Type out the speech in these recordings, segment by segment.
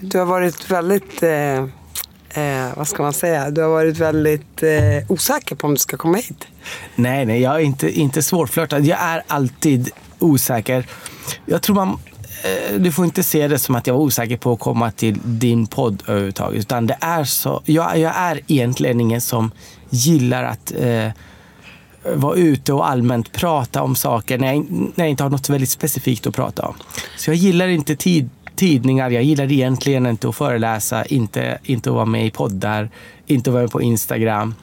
du har varit väldigt, eh, eh, vad ska man säga, du har varit väldigt eh, osäker på om du ska komma hit. Nej, nej, jag är inte, inte svårflörtad. Jag är alltid osäker. Jag tror man, eh, du får inte se det som att jag var osäker på att komma till din podd överhuvudtaget. Utan det är så, jag, jag är egentligen ingen som gillar att eh, vara ute och allmänt prata om saker när jag, när jag inte har något väldigt specifikt att prata om. Så jag gillar inte tid, tidningar, jag gillar egentligen inte att föreläsa, inte, inte att vara med i poddar, inte att vara med på Instagram.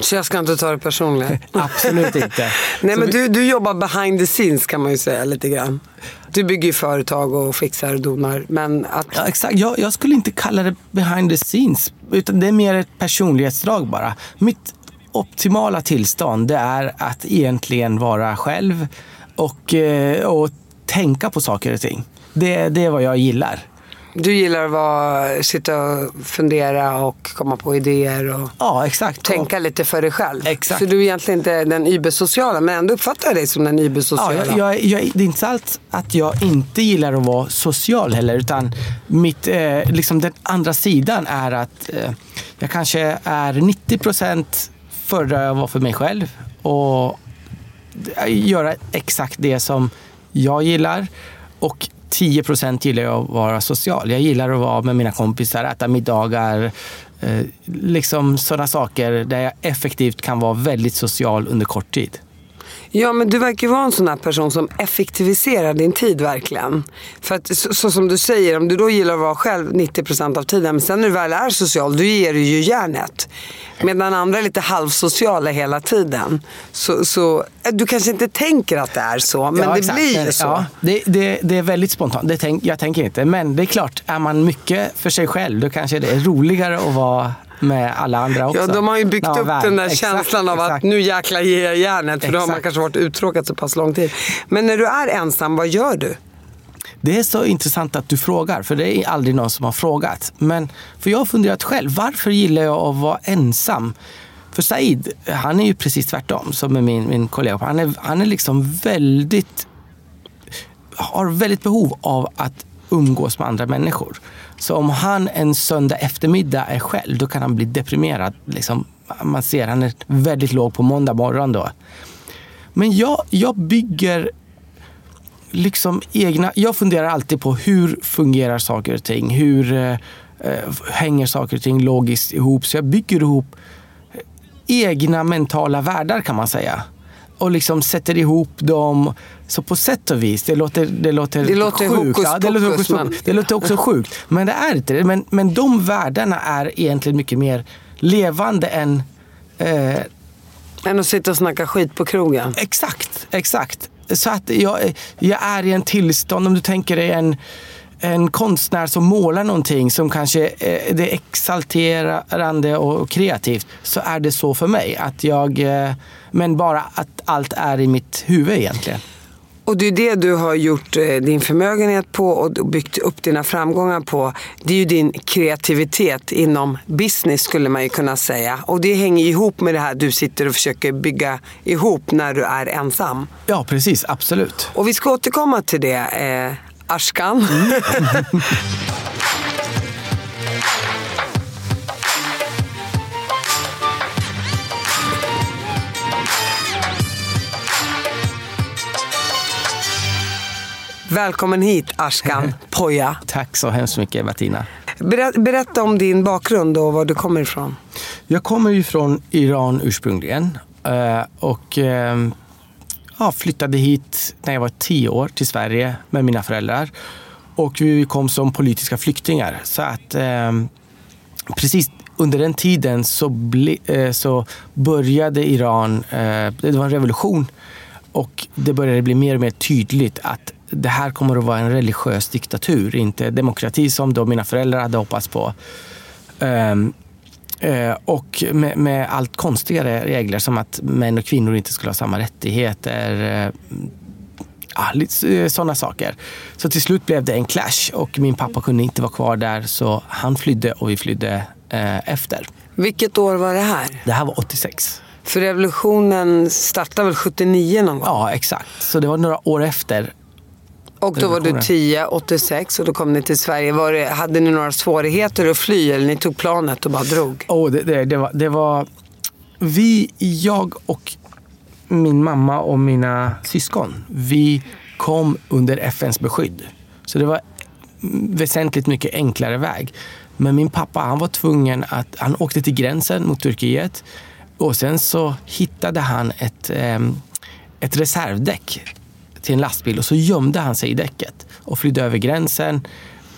Så jag ska inte ta det personligt? Absolut inte. Nej, men du, du jobbar behind the scenes kan man ju säga lite grann. Du bygger ju företag och fixar och donar. Men att, Ja, exakt. Jag, jag skulle inte kalla det behind the scenes, utan det är mer ett personlighetsdrag bara. Mitt optimala tillstånd det är att egentligen vara själv och, eh, och tänka på saker och ting. Det, det är vad jag gillar. du gillar att vara, sitta och fundera och komma på idéer och Ja, exakt. tänka lite för dig själv. Exakt. Så du är egentligen inte den ybersociala, men ändå uppfattar jag dig som den Ja, ybersociala. jag, jag, jag, det är inte alls att jag inte gillar att vara social heller, utan mitt, eh, liksom den andra sidan är att eh, jag kanske är 90 procent föredrar jag att vara för mig själv och göra exakt det som jag gillar. Och 10 procent gillar jag att vara social. Jag gillar att vara med mina kompisar, äta middagar, eh, liksom sådana saker där jag effektivt kan vara väldigt social under kort tid. Ja, men du verkar ju vara en sån här person som effektiviserar din tid verkligen. För att så, så som du säger, om du då gillar att vara själv 90% av tiden, men sen när du väl är social, då ger du ju järnet. Medan andra är lite halvsociala hela tiden. Så, så eh, du kanske inte tänker att det är så, men Ja, det exakt. blir ju så. Ja, det, det, det är väldigt spontant. Det tänk, jag tänker inte. Men det är klart, är man mycket för sig själv då kanske det är roligare att vara med alla andra också. Ja, de har ju byggt Ja, upp väl. den där Exakt, känslan av exakt. att nu jäklar ger jag järnet. För då har man Exakt. kanske varit uttråkad så pass lång tid. Men när du är ensam, vad gör du? Det är så intressant att du frågar, för det är aldrig någon som har frågat. Men för jag har funderat själv, varför gillar jag att vara ensam? För Said, han är ju precis tvärtom som är min, min kollega. Han är, han är liksom väldigt, har väldigt behov av att umgås med andra människor. Så om han en söndag eftermiddag är själv, då kan han bli deprimerad. Liksom, man ser, han är väldigt låg på måndag morgon då. Men jag, jag bygger liksom egna... Jag funderar alltid på hur fungerar saker och ting? Hur eh, eh hänger saker och ting logiskt ihop? Så jag bygger ihop egna mentala världar kan man säga. Och liksom sätter ihop dem. Så på sätt och vis, det låter, det låter, Det låter sjukt. hokus Ja, det, låter hokus men- det låter också sjukt. Men det är inte det. Men, men de världarna är egentligen mycket mer levande än eh, Än att sitta och snacka skit på krogen. Exakt, exakt. Så att jag, jag är i en tillstånd, om du tänker dig en, en konstnär som målar någonting som kanske eh, det är exalterande och kreativt, så är det så för mig. Att jag, eh, men bara att allt är i mitt huvud egentligen. Och det är det du har gjort eh, din förmögenhet på och byggt upp dina framgångar på. Det är ju din kreativitet inom business skulle man ju kunna säga. Och det hänger ihop med det här du sitter och försöker bygga ihop när du är ensam. Ja, precis. Absolut. Och vi ska återkomma till det, Ashkan. Välkommen hit Ashkan Poja. Tack så hemskt mycket. Berä- Berätta om din bakgrund och var du kommer ifrån. Jag kommer ju från Iran ursprungligen Eh, och eh, ja, flyttade hit när jag var tio år till Sverige med mina föräldrar. Och vi kom som politiska flyktingar. Så att eh, precis under den tiden så, ble, eh, så började Iran, eh, det var en revolution och det började bli mer och mer tydligt att det här kommer att vara en religiös diktatur, inte demokrati som då mina föräldrar hade hoppats på. Ehm, Uh, och med, med, allt konstigare regler som att män och kvinnor inte skulle ha samma rättigheter. Ja, lite sådana saker. Så till slut blev det en clash och min pappa kunde inte vara kvar där så han flydde och vi flydde efter. Vilket år var det här? Det här var 86. För revolutionen startade väl 79 någon gång? Ja, exakt. Så det var några år efter och då var du 10, 86 och då kom ni till Sverige. Var det, hade ni några svårigheter att fly eller ni tog planet och bara drog? Oh, det, det, det, var, det var... Vi, jag och min mamma och mina syskon, vi kom under FNs beskydd. Så det var väsentligt mycket enklare väg. Men min pappa han var tvungen att, han åkte till gränsen mot Turkiet och sen så hittade han ett, ett reservdäck till en lastbil och så gömde han sig i däcket och flydde över gränsen.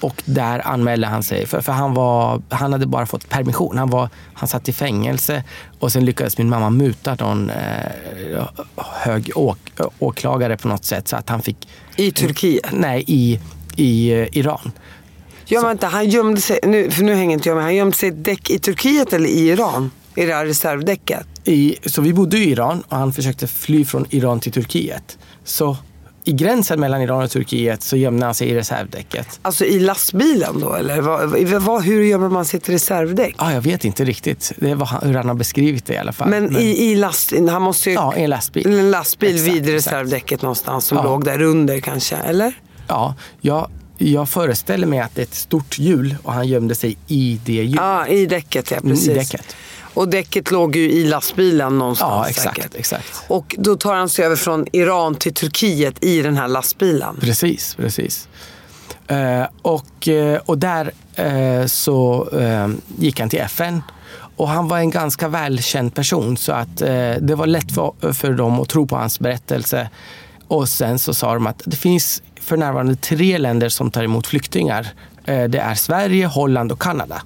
Och där anmälde han sig, för, för han, var, han hade bara fått permission. Han, var, han satt i fängelse och sen lyckades min mamma muta någon eh, hög åk, åklagare på något sätt så att han fick... I Turkiet? Nej, i, i eh, Iran. Ja, men vänta, han gömde sig, nu, för nu hänger inte jag med, han gömde sig i däck i Turkiet eller i Iran? I det här reservdäcket? I, så vi bodde i Iran och han försökte fly från Iran till Turkiet. Så i gränsen mellan Iran och Turkiet så gömde han sig i reservdäcket. Alltså i lastbilen då eller? Vad, vad, hur gömmer man sig i reservdäck? Ah, jag vet inte riktigt. Det var hur han har beskrivit det i alla fall. Men, Men... i, i last, han måste ju... Ja, i en lastbil. En lastbil exakt, vid reservdäcket exakt. någonstans som ja. låg där under kanske, eller? Ja, jag, jag föreställer mig att det är ett stort hjul och han gömde sig i det hjulet. Ja, i däcket ja, precis. Mm, I däcket. Och däcket låg ju i lastbilen någonstans Ja, exakt, säkert. exakt. Och då tar han sig över från Iran till Turkiet i den här lastbilen. Precis, precis. Uh, och, uh, och där uh, så gick han till FN. Och han var en ganska välkänd person så att det var lätt för, för dem att tro på hans berättelse. Och sen så sa de att det finns för närvarande tre länder som tar emot flyktingar. Det är Sverige, Holland och Kanada.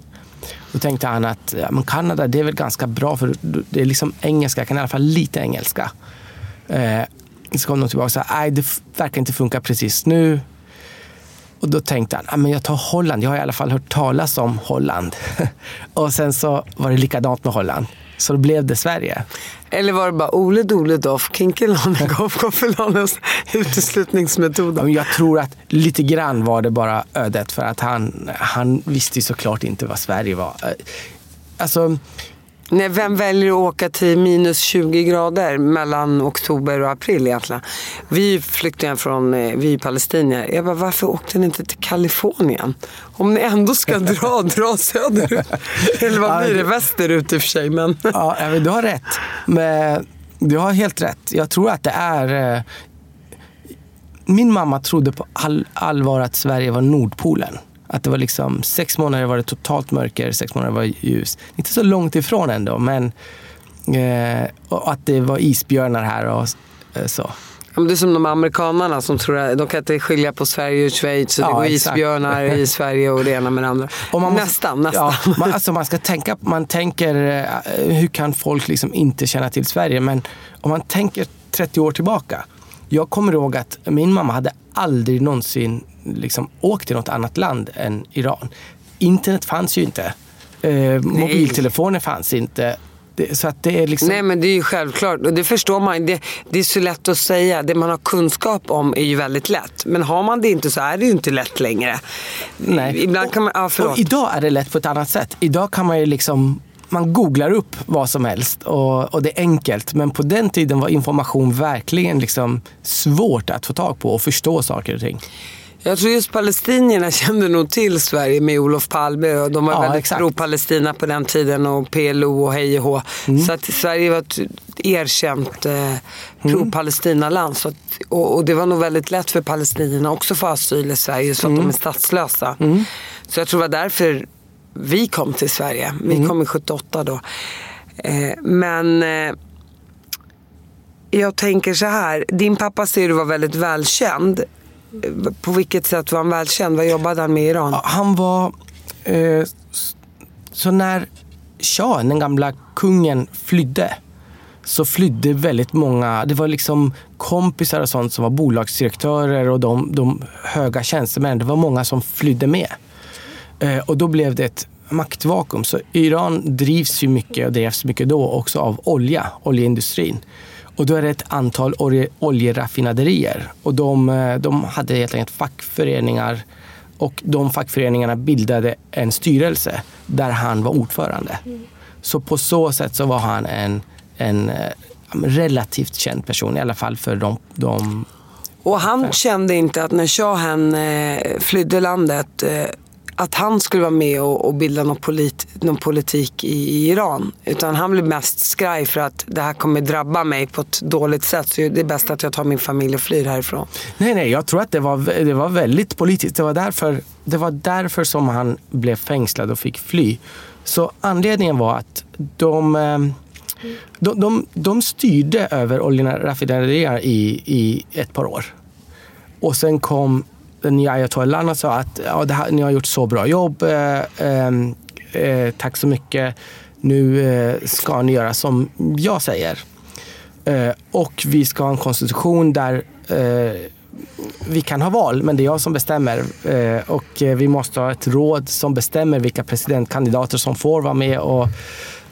Då tänkte han att ja, men Kanada det är väl ganska bra för det är liksom engelska, jag kan i alla fall lite engelska. Eh, så kom de tillbaka och sa nej det verkar inte funka precis nu. Och då tänkte han, ja, men jag tar Holland, jag har i alla fall hört talas om Holland. och sen så var det likadant med Holland. Så då blev det Sverige. Eller var det bara Ole Dole Doff, Kinkelane Goff Koffelanes uteslutningsmetoden? Jag tror att lite grann var det bara ödet för att han, han visste såklart inte vad Sverige var. Alltså, Nej, vem väljer att åka till minus 20 grader mellan oktober och april egentligen? Vi flyktingar från, eh, vi palestinier. Jag bara, varför åkte ni inte till Kalifornien? Om ni ändå ska dra, dra söderut. Eller vad blir det? Västerut i och för sig. Men... Ja, du har rätt. Men du har helt rätt. Jag tror att det är... Eh, min mamma trodde på all, allvar att Sverige var Nordpolen. Att det var liksom sex månader var det totalt mörker, sex månader var ljus. Inte så långt ifrån ändå, men eh, att det var isbjörnar här och eh, så. det är som de amerikanarna som tror att de kan inte skilja på Sverige och Schweiz. Och ja, det går isbjörnar i Sverige och det ena med det andra. Måste, nästan, nästan. Ja, man, alltså man ska tänka, man tänker eh, hur kan folk liksom inte känna till Sverige? Men om man tänker 30 år tillbaka. Jag kommer ihåg att min mamma hade aldrig någonsin liksom åkt till något annat land än Iran. Internet fanns ju inte. Eh, mobiltelefoner fanns inte. Det, så att det är liksom... Nej men det är ju självklart och det förstår man. Det, det är så lätt att säga. Det man har kunskap om är ju väldigt lätt. Men har man det inte så är det ju inte lätt längre. Nej. Ibland kan man, ja, och idag är det lätt på ett annat sätt. Idag kan man ju liksom man googlar upp vad som helst och, och, det är enkelt. Men på den tiden var information verkligen liksom svårt att få tag på och förstå saker och ting. Jag tror just palestinierna kände nog till Sverige med Olof Palme och de var ja, väldigt pro-Palestina på den tiden och PLO och hej och hå. Mm. Så att Sverige var ett erkänt eh, pro-Palestina-land. Och, och, det var nog väldigt lätt för palestinierna också att få asyl i Sverige så att mm. de är statslösa. Mm. Så jag tror det var därför vi kom till Sverige. Vi mm. kom i 78 då. Eh, men eh, jag tänker så här. Din pappa ser du var väldigt välkänd. På vilket sätt var han välkänd? Vad jobbade han med i Iran? Han var... Eh, så när Shah, den gamla kungen, flydde så flydde väldigt många. Det var liksom kompisar och sånt som var bolagsdirektörer och de, de höga tjänstemän. Det var många som flydde med. Eh, och då blev det ett maktvakuum. Så Iran drivs ju mycket och drevs mycket då också av olja, oljeindustrin. Och då är det ett antal oljeraffinaderier och de, eh, de hade helt enkelt fackföreningar och de fackföreningarna bildade en styrelse där han var ordförande. Mm. Så på så sätt så var han en, en eh, relativt känd person, i alla fall för de, de och han kände inte att när shahen eh, flydde landet att han skulle vara med och, och bilda någon, polit, någon politik i, i, Iran. Utan han blev mest skraj för att det här kommer drabba mig på ett dåligt sätt. Så det är bäst att jag tar min familj och flyr härifrån. Nej, nej, jag tror att det var, det var väldigt politiskt. Det var, därför, det var därför som han blev fängslad och fick fly. Så anledningen var att de, eh, de, de, de styrde över oljeraffinerierna i, i ett par år. Och sen kom den nya ayatollan och sa att ja, det här, ni har gjort så bra jobb. Eh, ehm, eh, tack så mycket. Nu eh, ska ni göra som jag säger. Eh, och vi ska ha en konstitution där eh, vi kan ha val, men det är jag som bestämmer. Eh, och eh, vi måste ha ett råd som bestämmer vilka presidentkandidater som får vara med och,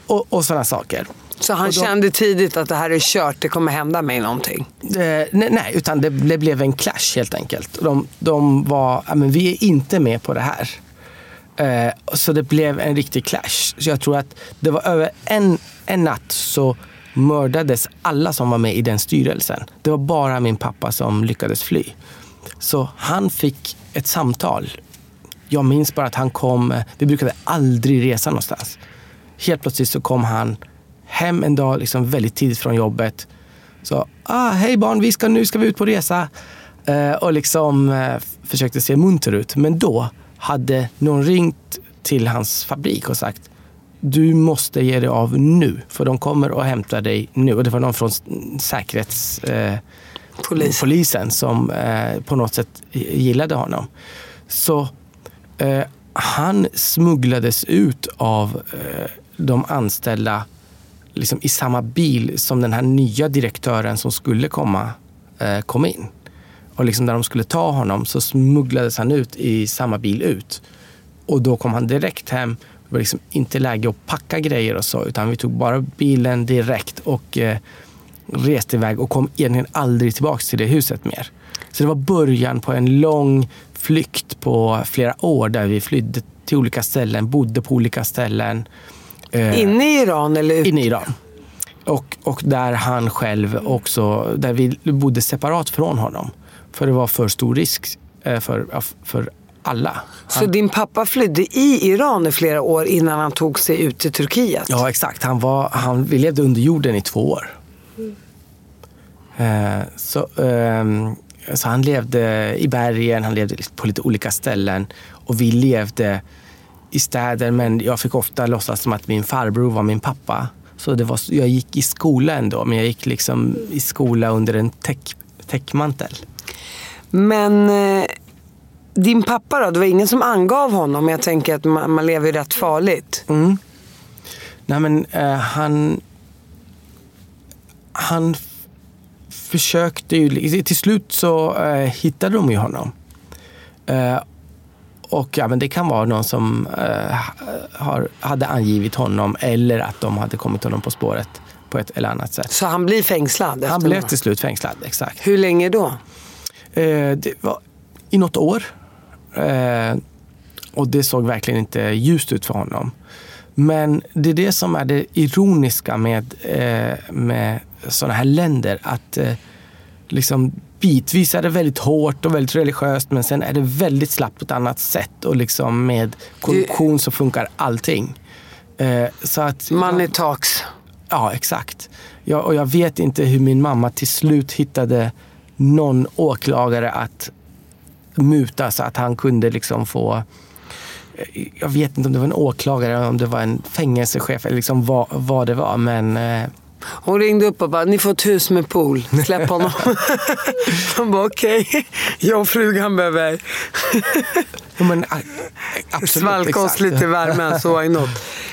och, och sådana saker. Så han då, kände tidigt att det här är kört, det kommer hända mig någonting? Eh, nej, nej, utan det, det, blev en clash helt enkelt. De, de var, men vi är inte med på det här. Eh, så det blev en riktig clash. Så jag tror att det var över en, en natt så mördades alla som var med i den styrelsen. Det var bara min pappa som lyckades fly. Så han fick ett samtal. Jag minns bara att han kom, vi brukade aldrig resa någonstans. Helt plötsligt så kom han hem en dag liksom väldigt tidigt från jobbet. Så, ah, hej barn, vi ska, nu ska vi ut på resa. Eh, och liksom eh, försökte se munter ut. Men då hade någon ringt till hans fabrik och sagt du måste ge dig av nu, för de kommer och hämtar dig nu. Och det var någon från säkerhetspolisen eh, som eh, på något sätt gillade honom. Så eh, han smugglades ut av eh, de anställda liksom i samma bil som den här nya direktören som skulle komma eh, kom in. Och liksom när de skulle ta honom så smugglades han ut i samma bil ut. Och då kom han direkt hem. Det var liksom inte läge att packa grejer och så, utan vi tog bara bilen direkt och eh, reste iväg och kom egentligen aldrig tillbaka till det huset mer. Så det var början på en lång flykt på flera år där vi flydde till olika ställen, bodde på olika ställen. Eh, inne i Iran eller? Inne i Iran. Och, och där han själv också, där vi bodde separat från honom. För det var för stor risk eh, för, för alla. Han... Så din pappa flydde i Iran i flera år innan han tog sig ut till Turkiet? Ja, exakt. Han var, han, vi levde under jorden i två år. Mm. Eh, så, eh, så han levde i bergen, han levde på lite olika ställen. Och vi levde i städer, men jag fick ofta låtsas som att min farbror var min pappa. Så det var, jag gick i skola ändå, men jag gick liksom i skola under en täck, täckmantel. Men eh, din pappa då? Det var ingen som angav honom? Jag tänker att man, man lever ju rätt farligt. Mm. Nej men eh, han... Han försökte ju... Till slut så eh, hittade de ju honom. Och ja, men det kan vara någon som eh, har, hade angivit honom eller att de hade kommit honom på spåret på ett eller annat sätt. Så han blir fängslad? Han blev till slut fängslad, exakt. Hur länge då? Eh, det var i något år. Eh, och det såg verkligen inte ljust ut för honom. Men det är det som är det ironiska med, eh, med sådana här länder. Att eh, liksom bitvis är det väldigt hårt och väldigt religiöst men sen är det väldigt slappt på ett annat sätt och liksom med korruption så funkar allting. Eh, så att, Money talks. Ja, exakt. Jag, och jag vet inte hur min mamma till slut hittade någon åklagare att muta så att han kunde liksom få eh, jag vet inte om det var en åklagare eller om det var en fängelsechef eller liksom vad, vad det var. Men eh, Hon ringde upp och bara, ni får ett hus med pool, släpp honom. Han bara, okej, okay. jag och frugan behöver Ja, men, a- absolut, svalka oss lite i värmen, så why not?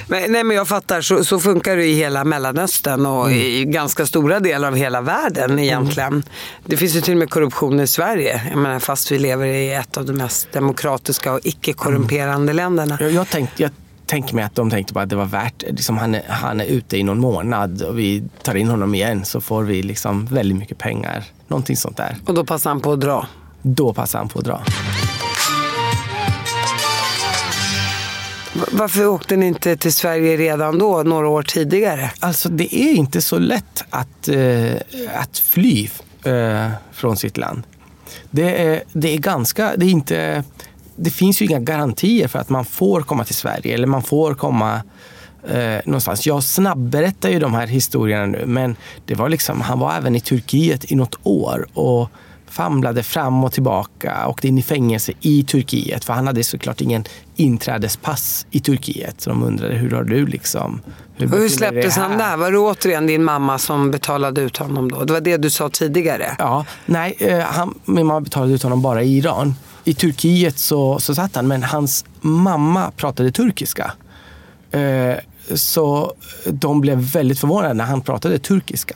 Men, nej men jag fattar, så, så funkar det i hela Mellanöstern och Mm. i ganska stora delar av hela världen egentligen. Det finns ju till och med korruption i Sverige, jag menar, fast vi lever i ett av de mest demokratiska och icke-korrumperande länderna. Jag, jag, tänkte, jag tänker mig att de tänkte bara att det var värt, liksom han, är, han är ute i någon månad och vi tar in honom igen så får vi liksom väldigt mycket pengar. Någonting sånt där. Och då passar han på att dra. Då passar han på att dra. Varför åkte ni inte till Sverige redan då, några år tidigare? Alltså det är inte så lätt att, eh, att fly eh, från sitt land. Det är, det är ganska, det är inte, det finns ju inga garantier för att man får komma till Sverige eller man får komma eh, någonstans. Jag snabbberättar ju de här historierna nu men det var liksom, han var även i Turkiet i något år och famlade fram och tillbaka, åkte in i fängelse i Turkiet för han hade såklart ingen inträdespass i Turkiet. Så de undrade hur har du liksom... Hur dig släpptes han där? Var det återigen din mamma som betalade ut honom då? Det var det du sa tidigare. Ja, nej, eh, han, min mamma betalade ut honom bara i Iran. I Turkiet så, så satt han, men hans mamma pratade turkiska. Eh, Så de blev väldigt förvånade när han pratade turkiska.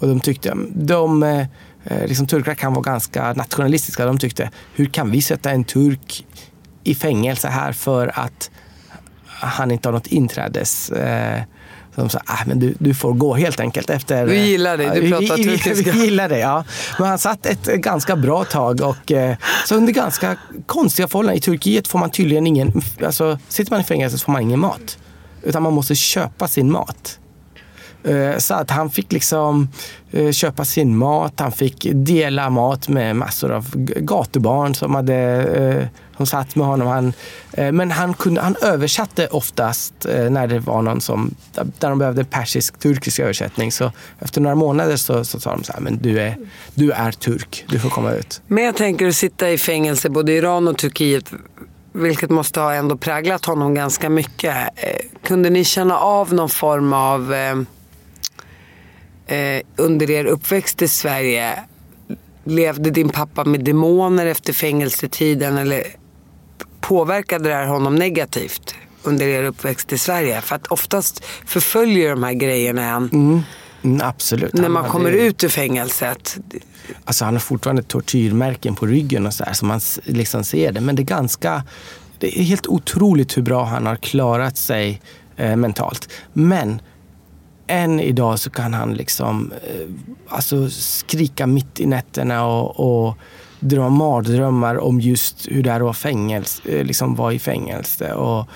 Och de tyckte, de, eh, liksom turkar kan vara ganska nationalistiska. De tyckte, hur kan vi sätta en turk i fängelse här för att han inte har något inträdes... Eh, så de sa, ah, men du, du får gå helt enkelt efter... Vi gillar dig, du pratar vi, turkiska. Vi gillar det, ja. Men han satt ett ganska bra tag och eh, så under ganska konstiga förhållanden. I Turkiet får man tydligen ingen... Alltså, sitter man i fängelse så får man ingen mat. Utan man måste köpa sin mat. Eh, så att han fick liksom eh, köpa sin mat, han fick dela mat med massor av gatubarn som, hade, eh, som satt med honom. Han, men han, kunde, han översatte oftast när det var någon som, där de behövde persisk-turkisk översättning. Så efter några månader så, så sa de så här, men du är, du är turk, du får komma ut. Men jag tänker att sitta i fängelse både i Iran och Turkiet, vilket måste ha ändå präglat honom ganska mycket. Kunde ni känna av någon form av, eh, under er uppväxt i Sverige, levde din pappa med demoner efter fängelsetiden eller påverkade det här honom negativt under er uppväxt i Sverige? För att oftast förföljer de här grejerna en Mm, absolut. när Han man hade- kommer ut ur fängelset. Alltså han har fortfarande tortyrmärken på ryggen och så där, så man liksom ser det. Men det är ganska, det är helt otroligt hur bra han har klarat sig eh, mentalt. Men än idag så kan han liksom eh, alltså skrika mitt i nätterna och, och drömma mardrömmar om just hur det är att vara fängelse, eh, liksom vara i fängelse och,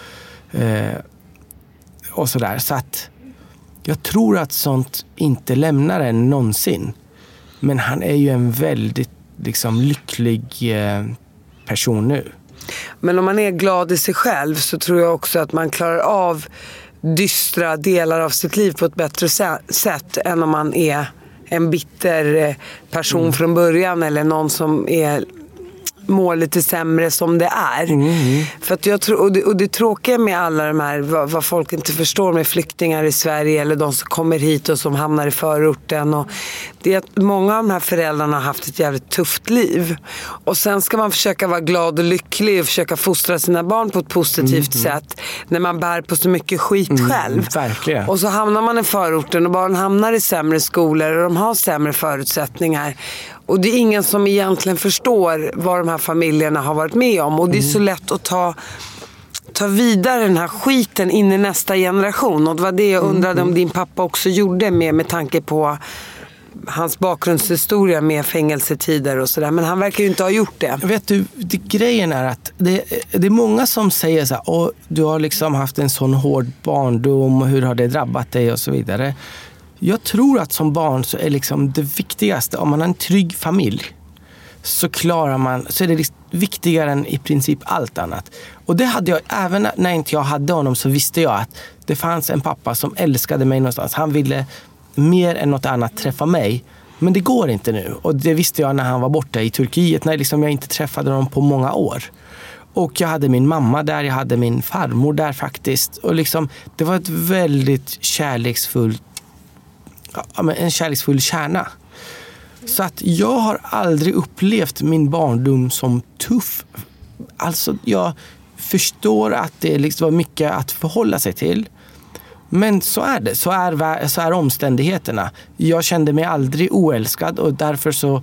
eh, och sådär. Så att jag tror att sånt inte lämnar en någonsin. Men han är ju en väldigt liksom, lycklig eh, person nu. Men om man är glad i sig själv så tror jag också att man klarar av dystra delar av sitt liv på ett bättre sä- sätt än om man är en bitter eh, person Mm. från början eller någon som är mår lite sämre som det är. Mm, För att jag tror, och, det, och det tråkiga med alla de här, vad, vad folk inte förstår med flyktingar i Sverige eller de som kommer hit och som hamnar i förorten. Och, det är att många av de här föräldrarna har haft ett jävligt tufft liv. Och sen ska man försöka vara glad och lycklig och försöka fostra sina barn på ett positivt sätt. När man bär på så mycket skit själv. verkligen. Och så hamnar man i förorten och barn hamnar i sämre skolor och de har sämre förutsättningar. Och det är ingen som egentligen förstår vad de här familjerna har varit med om. Och det är så lätt att ta, ta vidare den här skiten in i nästa generation. Och det var det jag undrade om din pappa också gjorde med, med tanke på hans bakgrundshistoria med fängelsetider och sådär. Men han verkar ju inte ha gjort det. Vet du, det, grejen är att det, det är många som säger så här, du har liksom haft en sån hård barndom, hur har det drabbat dig och så vidare. Jag tror att som barn så är liksom det viktigaste, om man har en trygg familj, så klarar man, så är det liksom viktigare än i princip allt annat. Och det hade jag, även när inte jag hade honom så visste jag att det fanns en pappa som älskade mig någonstans. Han ville mer än något annat träffa mig. Men det går inte nu. Och det visste jag när han var borta i Turkiet, när liksom jag inte träffade honom på många år. Och jag hade min mamma där, jag hade min farmor där faktiskt. Och liksom, det var ett väldigt kärleksfullt en kärleksfull kärna. Så att jag har aldrig upplevt min barndom som tuff. Alltså jag förstår att det liksom var mycket att förhålla sig till. Men så är det. Så är, så är omständigheterna. Jag kände mig aldrig oälskad och därför så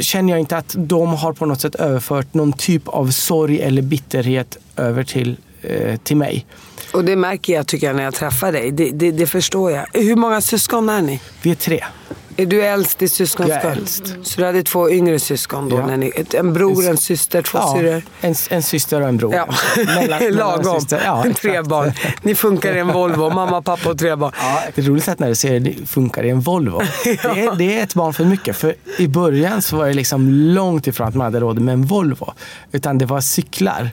känner jag inte att de har på något sätt överfört någon typ av sorg eller bitterhet över till, eh, till mig. Och det märker jag tycker jag när jag träffar dig. Det, det, det förstår jag. Hur många syskon är ni? Vi är tre. Är du äldst i syskonskap? Jag är äldst. Så du hade två yngre syskon då? Ja. När ni, en bror, en syster, två syrror? en, en syster och en bror. Ja, Mellan- lagom. mellansyster. Ja, tre barn. Ni funkar i en Volvo, mamma, pappa och tre barn. Ja, det är roligt att när du ser det funkar i en Volvo. Det, är, det är ett barn för mycket. För i början så var det liksom långt ifrån att man hade råd med en Volvo. Utan det var cyklar.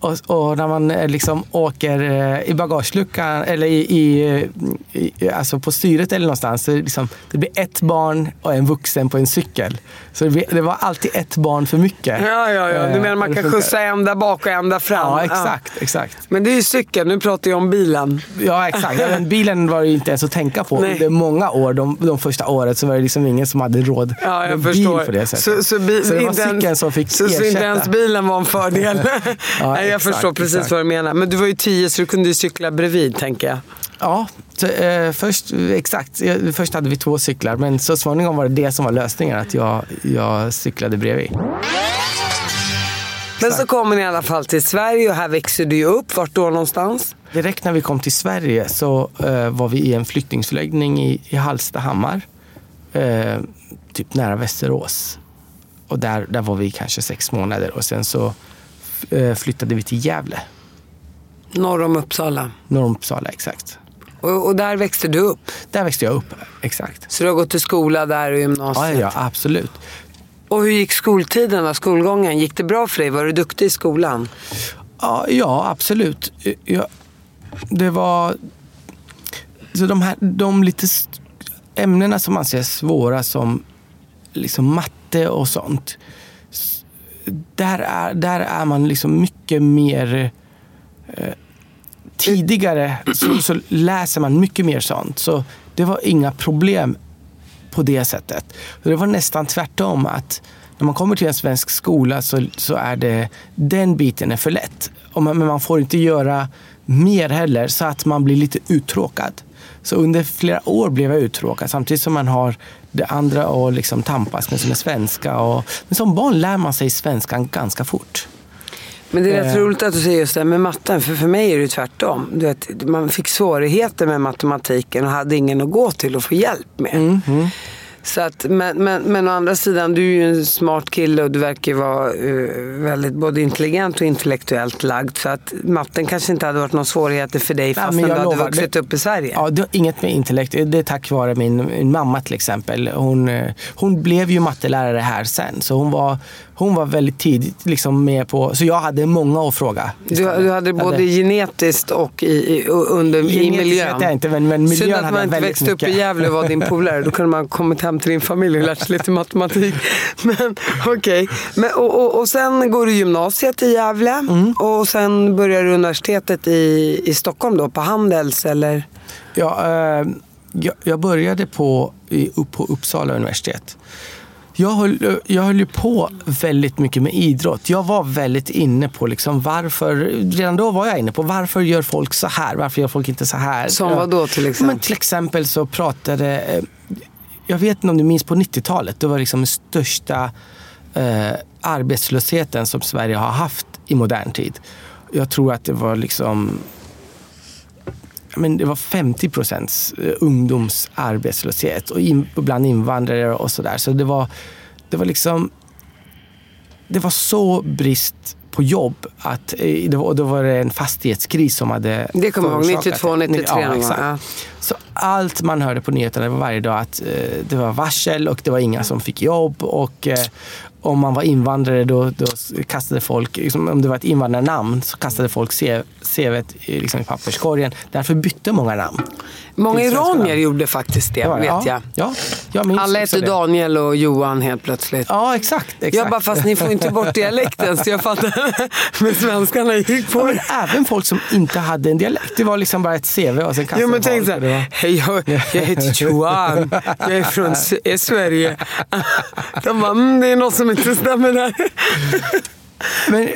Och, och när man eh, liksom åker eh, i bagageluckan eller i, i, i, alltså på styret eller någonstans. Så det, liksom, det blir ett barn och en vuxen på en cykel. Så det, blir, det var alltid ett barn för mycket. Ja, ja, ja. Du Eh, menar man kan skjutsa en där bak och en där fram? Ja, exakt. exakt. Men det är ju cykeln, nu pratar jag om bilen. Ja, exakt. Ja, men bilen var det ju inte ens att tänka på. Nej. Under många år, de, de första året, så var det liksom ingen som hade råd Ja, jag med förstår. bil på det sättet. Så, så, Så det var inte ens- cykeln som fick så, så inte ersätta. ens bilen var en fördel. Ja, jag exakt, förstår precis exakt. vad du menar. Men du var ju tio så du kunde ju cykla bredvid tänker jag. Ja, eh, först, exakt. Eh, Först hade vi två cyklar, men så småningom var det det som var lösningen. Att jag, jag cyklade bredvid. Men så kommer ni i alla fall till Sverige och här växer du ju upp. Vart då någonstans? Direkt när vi kom till Sverige så eh, var vi i en flyktingsförläggning i, i Hallstahammar. Eh, typ nära Västerås. Och där, där var vi kanske sex månader och sen så flyttade vi till Gävle. Norr om Uppsala. Norr om Uppsala, exakt. Och, och där växte du upp. Där växte jag upp, exakt. Så du har gått till skola där och Ja, gymnasiet. ja, absolut. Och hur gick skoltiden då? Skolgången? Gick det bra för dig? Var du duktig i skolan? Ja, ja absolut. Ja, det var... Så de, här, de lite ämnena som man ser svåra som liksom matte och sånt. Där är, där är man liksom mycket mer... Eh, tidigare så, så läser man mycket mer sånt. Så det var inga problem på det sättet. Så det var nästan tvärtom. att När man kommer till en svensk skola så, så är det den biten är för lätt. Och man, men man får inte göra mer heller så att man blir lite uttråkad. Så under flera år blev jag uttråkad samtidigt som man har det andra att liksom tampas med som är svenska. Och, men som barn lär man sig svenskan ganska fort. Men det är rätt Eh. roligt att du säger just det med matten. För för mig är det tvärtom. Du vet, man fick svårigheter med matematiken och hade ingen att gå till och få hjälp med. Mm, Så att, men, men, men å andra sidan, du är ju en smart kille och du verkar ju vara eh, väldigt både intelligent och intellektuellt lagd. Så att matten kanske inte hade varit någon svårigheter för dig fastän men du hade lovar, vuxit det- upp i Sverige. Ja, det inget med intellekt. Det är tack vare min, min mamma till exempel. Hon, eh, hon blev ju mattelärare här sen. Så hon var, hon var väldigt tidigt liksom med på... Så jag hade många att fråga. Du, du hade både genetiskt och i, i, under, i Genetiskt miljön. vet jag inte, men, men miljön Synd att hade man inte växte upp i. Gävle och var din polare. Då kunde man kommit hem till din familj och lärt sig lite matematik. Men okej. Men Och, och, och sen går du gymnasiet i Gävle. Mm. Och sen börjar du universitetet i, i Stockholm då, på Handels eller? Ja, eh, jag, jag började på, i, på Uppsala universitet. Jag höll, jag höll ju på väldigt mycket med idrott. Jag var väldigt inne på liksom varför, redan då var jag inne på varför gör folk så här? Varför gör folk inte så här? Som vad då till exempel? Men till exempel så pratade, eh, jag vet inte om du minns på 90-talet, det var liksom den största eh, arbetslösheten som Sverige har haft i modern tid. Jag tror att det var liksom men det var 50 procents eh, ungdomsarbetslöshet och in, bland invandrare och sådär. Så det var, det var liksom det var så brist på jobb att eh, det var, då var det en fastighetskris som hade Det kommer jag ihåg, förorsakat 92, det. 93 någon gång, exakt. ja. Så allt man hörde på nyheterna var varje dag att eh, det var varsel och det var inga som fick jobb. Och, om man var invandrare då, då kastade folk, liksom, om det var ett invandrarnamn så kastade folk CV i, liksom, i papperskorgen. Därför bytte många namn. Många iranier gjorde faktiskt det, Ja, vet ja, jag. Ja, jag Alla hette. Daniel och Johan helt plötsligt. Ja, exakt. exakt. Jag bara, fast ni får inte bort dialekten så jag fattar. Men svenskarna gick på Ja, det. men även folk som inte hade en dialekt. Det var liksom bara ett CV och sen kastade Jo men tänk var- såhär, hej jag, jag heter Johan, jag är från Sverige. De bara, mm, det är något som inte stämmer där. Men,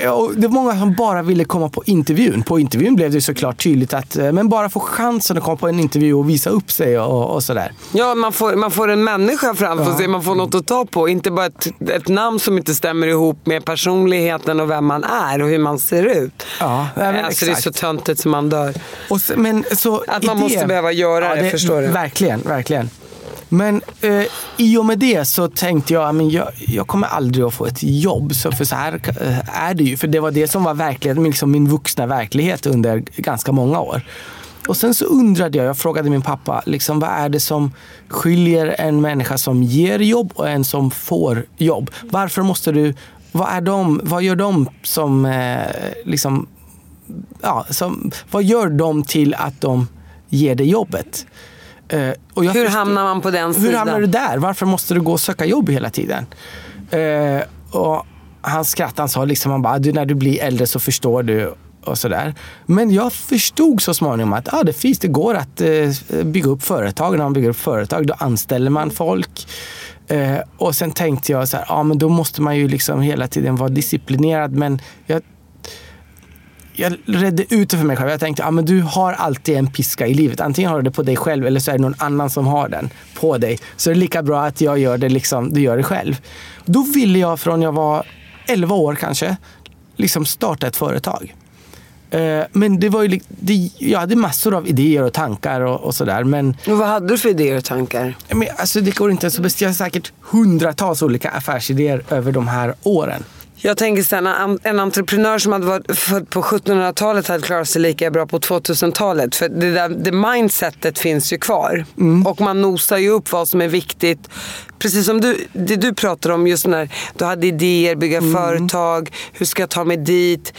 det var många som bara ville komma på intervjun. På intervjun blev det såklart tydligt att eh, men bara få chansen att komma på en intervju och visa upp sig och, och sådär. Ja, man får, man får en människa framför Ja. sig, man får något att ta på. Inte bara ett, ett namn som inte stämmer ihop med personligheten och vem man är och hur man ser ut. Ja, ja, men alltså, det är så töntigt som man dör. Och men, så Att man i måste behöva göra det, förstår du. Verkligen, verkligen. Men eh, i och med det så tänkte jag, men jag, jag kommer aldrig att få ett jobb. Så för så här eh, är det ju. För det var det som var verkligheten, liksom min vuxna verklighet under ganska många år. Och sen så undrade jag, jag frågade min pappa, liksom, vad är det som skiljer en människa som ger jobb och en som får jobb? Varför måste du, vad, är de, vad gör de som eh, liksom, ja, som, vad gör de till att de ger dig jobbet? Eh, och Hur förstod- hamnar man på den Hur sidan? hamnar du där? Varför måste du gå och söka jobb hela tiden? Eh, och han skrattade, han sa liksom, han bara, du, när du blir äldre så förstår du och sådär. Men jag förstod så småningom att ah, det finns, det går att eh, bygga upp företag. När man bygger upp företag då anställer man folk. Eh, och sen tänkte jag så här, ah, men då måste man ju liksom hela tiden vara disciplinerad. Men jag jag redde ut det för mig själv. Jag tänkte, ja, men du har alltid en piska i livet. Antingen har du det på dig själv eller så är det någon annan som har den på dig. Så det är lika bra att jag gör det liksom, du gör det själv. Då ville jag från jag var 11 år kanske, liksom starta ett företag. Eh, Men det var ju, det, jag hade massor av idéer och tankar och, och sådär. Men Och vad hade du för idéer och tankar? men, alltså, det går inte ens att beskriva. Säkert hundratals olika affärsidéer över de här åren. Jag tänker sen, en, en entreprenör som hade varit född på 1700-talet hade klarat sig lika bra på 2000-talet. För det, där, det mindsetet finns ju kvar. Och man nosar ju upp vad som är viktigt. Precis som du, det du pratar om, just när du hade idéer, bygga företag, hur ska jag ta mig dit?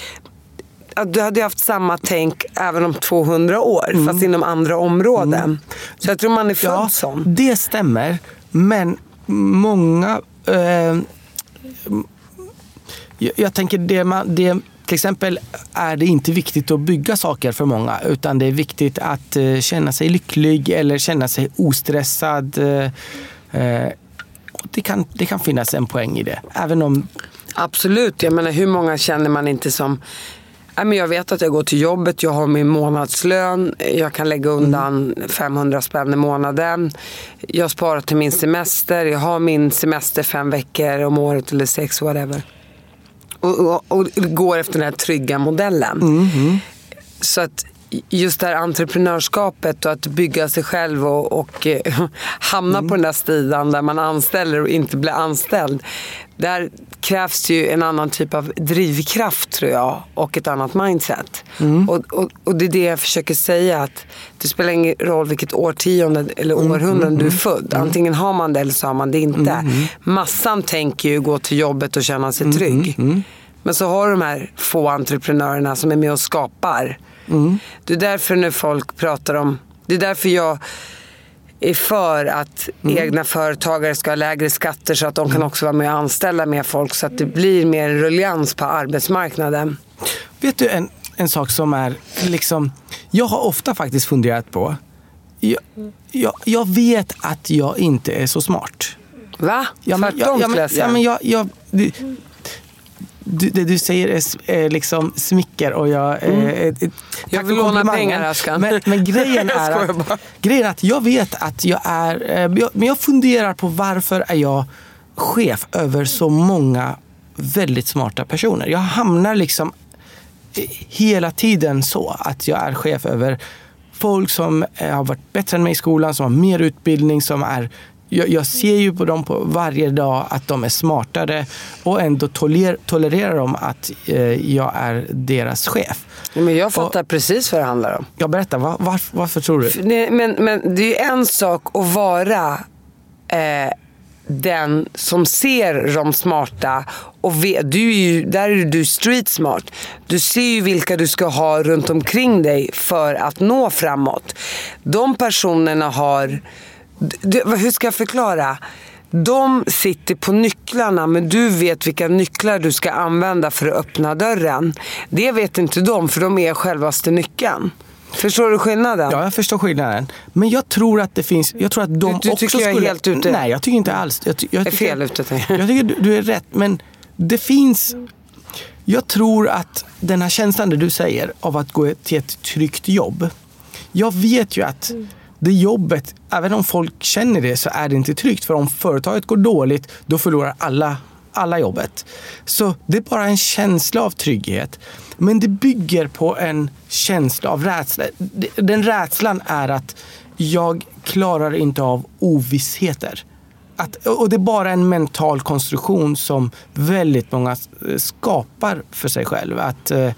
Du hade ju haft samma tänk även om 200 år, fast inom andra områden. Så jag tror man är född Ja, sån. det stämmer. Men många... Eh, jag, jag tänker det, man, det till exempel är det inte viktigt att bygga saker för många utan det är viktigt att eh, känna sig lycklig eller känna sig ostressad. Eh, eh, det, kan, det kan finnas en poäng i det. Även om Absolut. Jag menar hur många känner man inte som Nej, men jag vet att jag går till jobbet, jag har min månadslön, jag kan lägga undan 500 spänn i månaden. Jag sparar till min semester, jag har min semester fem veckor om året eller sex, whatever. Och, och, och går efter den här trygga modellen. Så att just det här entreprenörskapet och att bygga sig själv och, och eh, hamna på den där sidan där man anställer och inte blir anställd. Där krävs ju en annan typ av drivkraft tror jag och ett annat mindset. Och, och, och det är det jag försöker säga att det spelar ingen roll vilket årtionde eller århundrade du är född. Antingen har man det eller så har man det inte. Massan tänker ju gå till jobbet och känna sig trygg. Men så har du de här få entreprenörerna som är med och skapar. Det är därför när folk pratar om, det är därför jag är för att egna företagare ska ha lägre skatter så att de kan också vara med och anställa mer folk så att det blir mer ruljans på arbetsmarknaden. Vet du en, en sak som är liksom, jag har ofta faktiskt funderat på, jag, jag, jag vet att jag inte är så smart. Va? Ja, men, Tvärtom ja, men, ja, men jag, jag, du, det du säger är, är liksom smicker och jag... Mm. Eh, tack Jag vill låna pengar, Ashkan. Men, men grejen, är att, grejen är att jag vet att jag är... Eh, jag, men jag funderar på varför är jag chef över så många väldigt smarta personer. Jag hamnar liksom eh, hela tiden så att jag är chef över folk som eh, har varit bättre än mig i skolan, som har mer utbildning, som är jag, jag ser ju på dem på varje dag att de är smartare och ändå toler, tolererar de att eh, jag är deras chef. Men jag fattar precis vad det handlar om. Jag berättar, var, varför, varför tror du? Nej, Men, men det är ju en sak att vara eh, den som ser de smarta och vet, du är ju, där är du street smart. Du ser ju vilka du ska ha runt omkring dig för att nå framåt. De personerna har, du, hur ska jag förklara? De sitter på nycklarna men du vet vilka nycklar du ska använda för att öppna dörren. Det vet inte de för de är självaste nyckeln. Förstår du skillnaden? Ja, jag förstår skillnaden. Men jag tror att det finns... Jag tror att de du, du också tycker jag är helt ute? Nej, jag tycker inte alls. Jag, jag är fel ute? Jag tycker du, du är rätt, men det finns... Jag tror att den här känslan du säger av att gå till ett tryggt jobb. Jag vet ju att det jobbet, även om folk känner det, så är det inte tryggt. För om företaget går dåligt, då förlorar alla, alla jobbet. Så det är bara en känsla av trygghet. Men det bygger på en känsla av rädsla. Den rädslan är att jag klarar inte av ovissheter. Att, och det är bara en mental konstruktion som väldigt många eh, skapar för sig själv. Att, eh,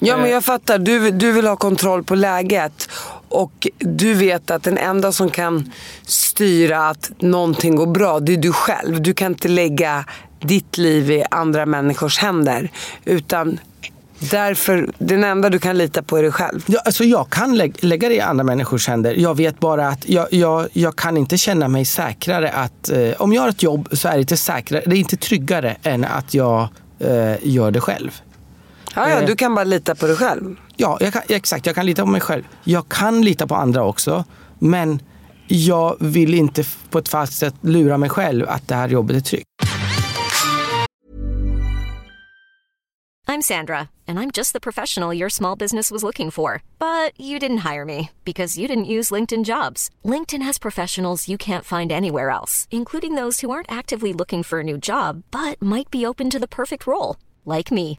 ja, men jag fattar. Du, du vill ha kontroll på läget. Och du vet att den enda som kan styra att någonting går bra, det är du själv. Du kan inte lägga ditt liv i andra människors händer. Utan Därför, den enda du kan lita på är dig själv. Ja, alltså jag kan lä lägga det i andra människors händer. Jag vet bara att jag, jag, jag kan inte känna mig säkrare att eh, om jag har ett jobb så är det inte säkrare, det är inte tryggare än att jag eh, gör det själv. Ja, ja, eh, du kan bara lita på dig själv. Ja, jag kan, exakt. Jag kan lita på mig själv. Jag kan lita på andra också. Men jag vill inte på ett falskt sätt lura mig själv att det här jobbet är tryggt. I'm Sandra and I'm just the professional your small business was looking for. But you didn't hire me because you didn't use LinkedIn jobs. LinkedIn has professionals you can't find anywhere else, including those who aren't actively looking for a new job but might be open to the perfect role, like me.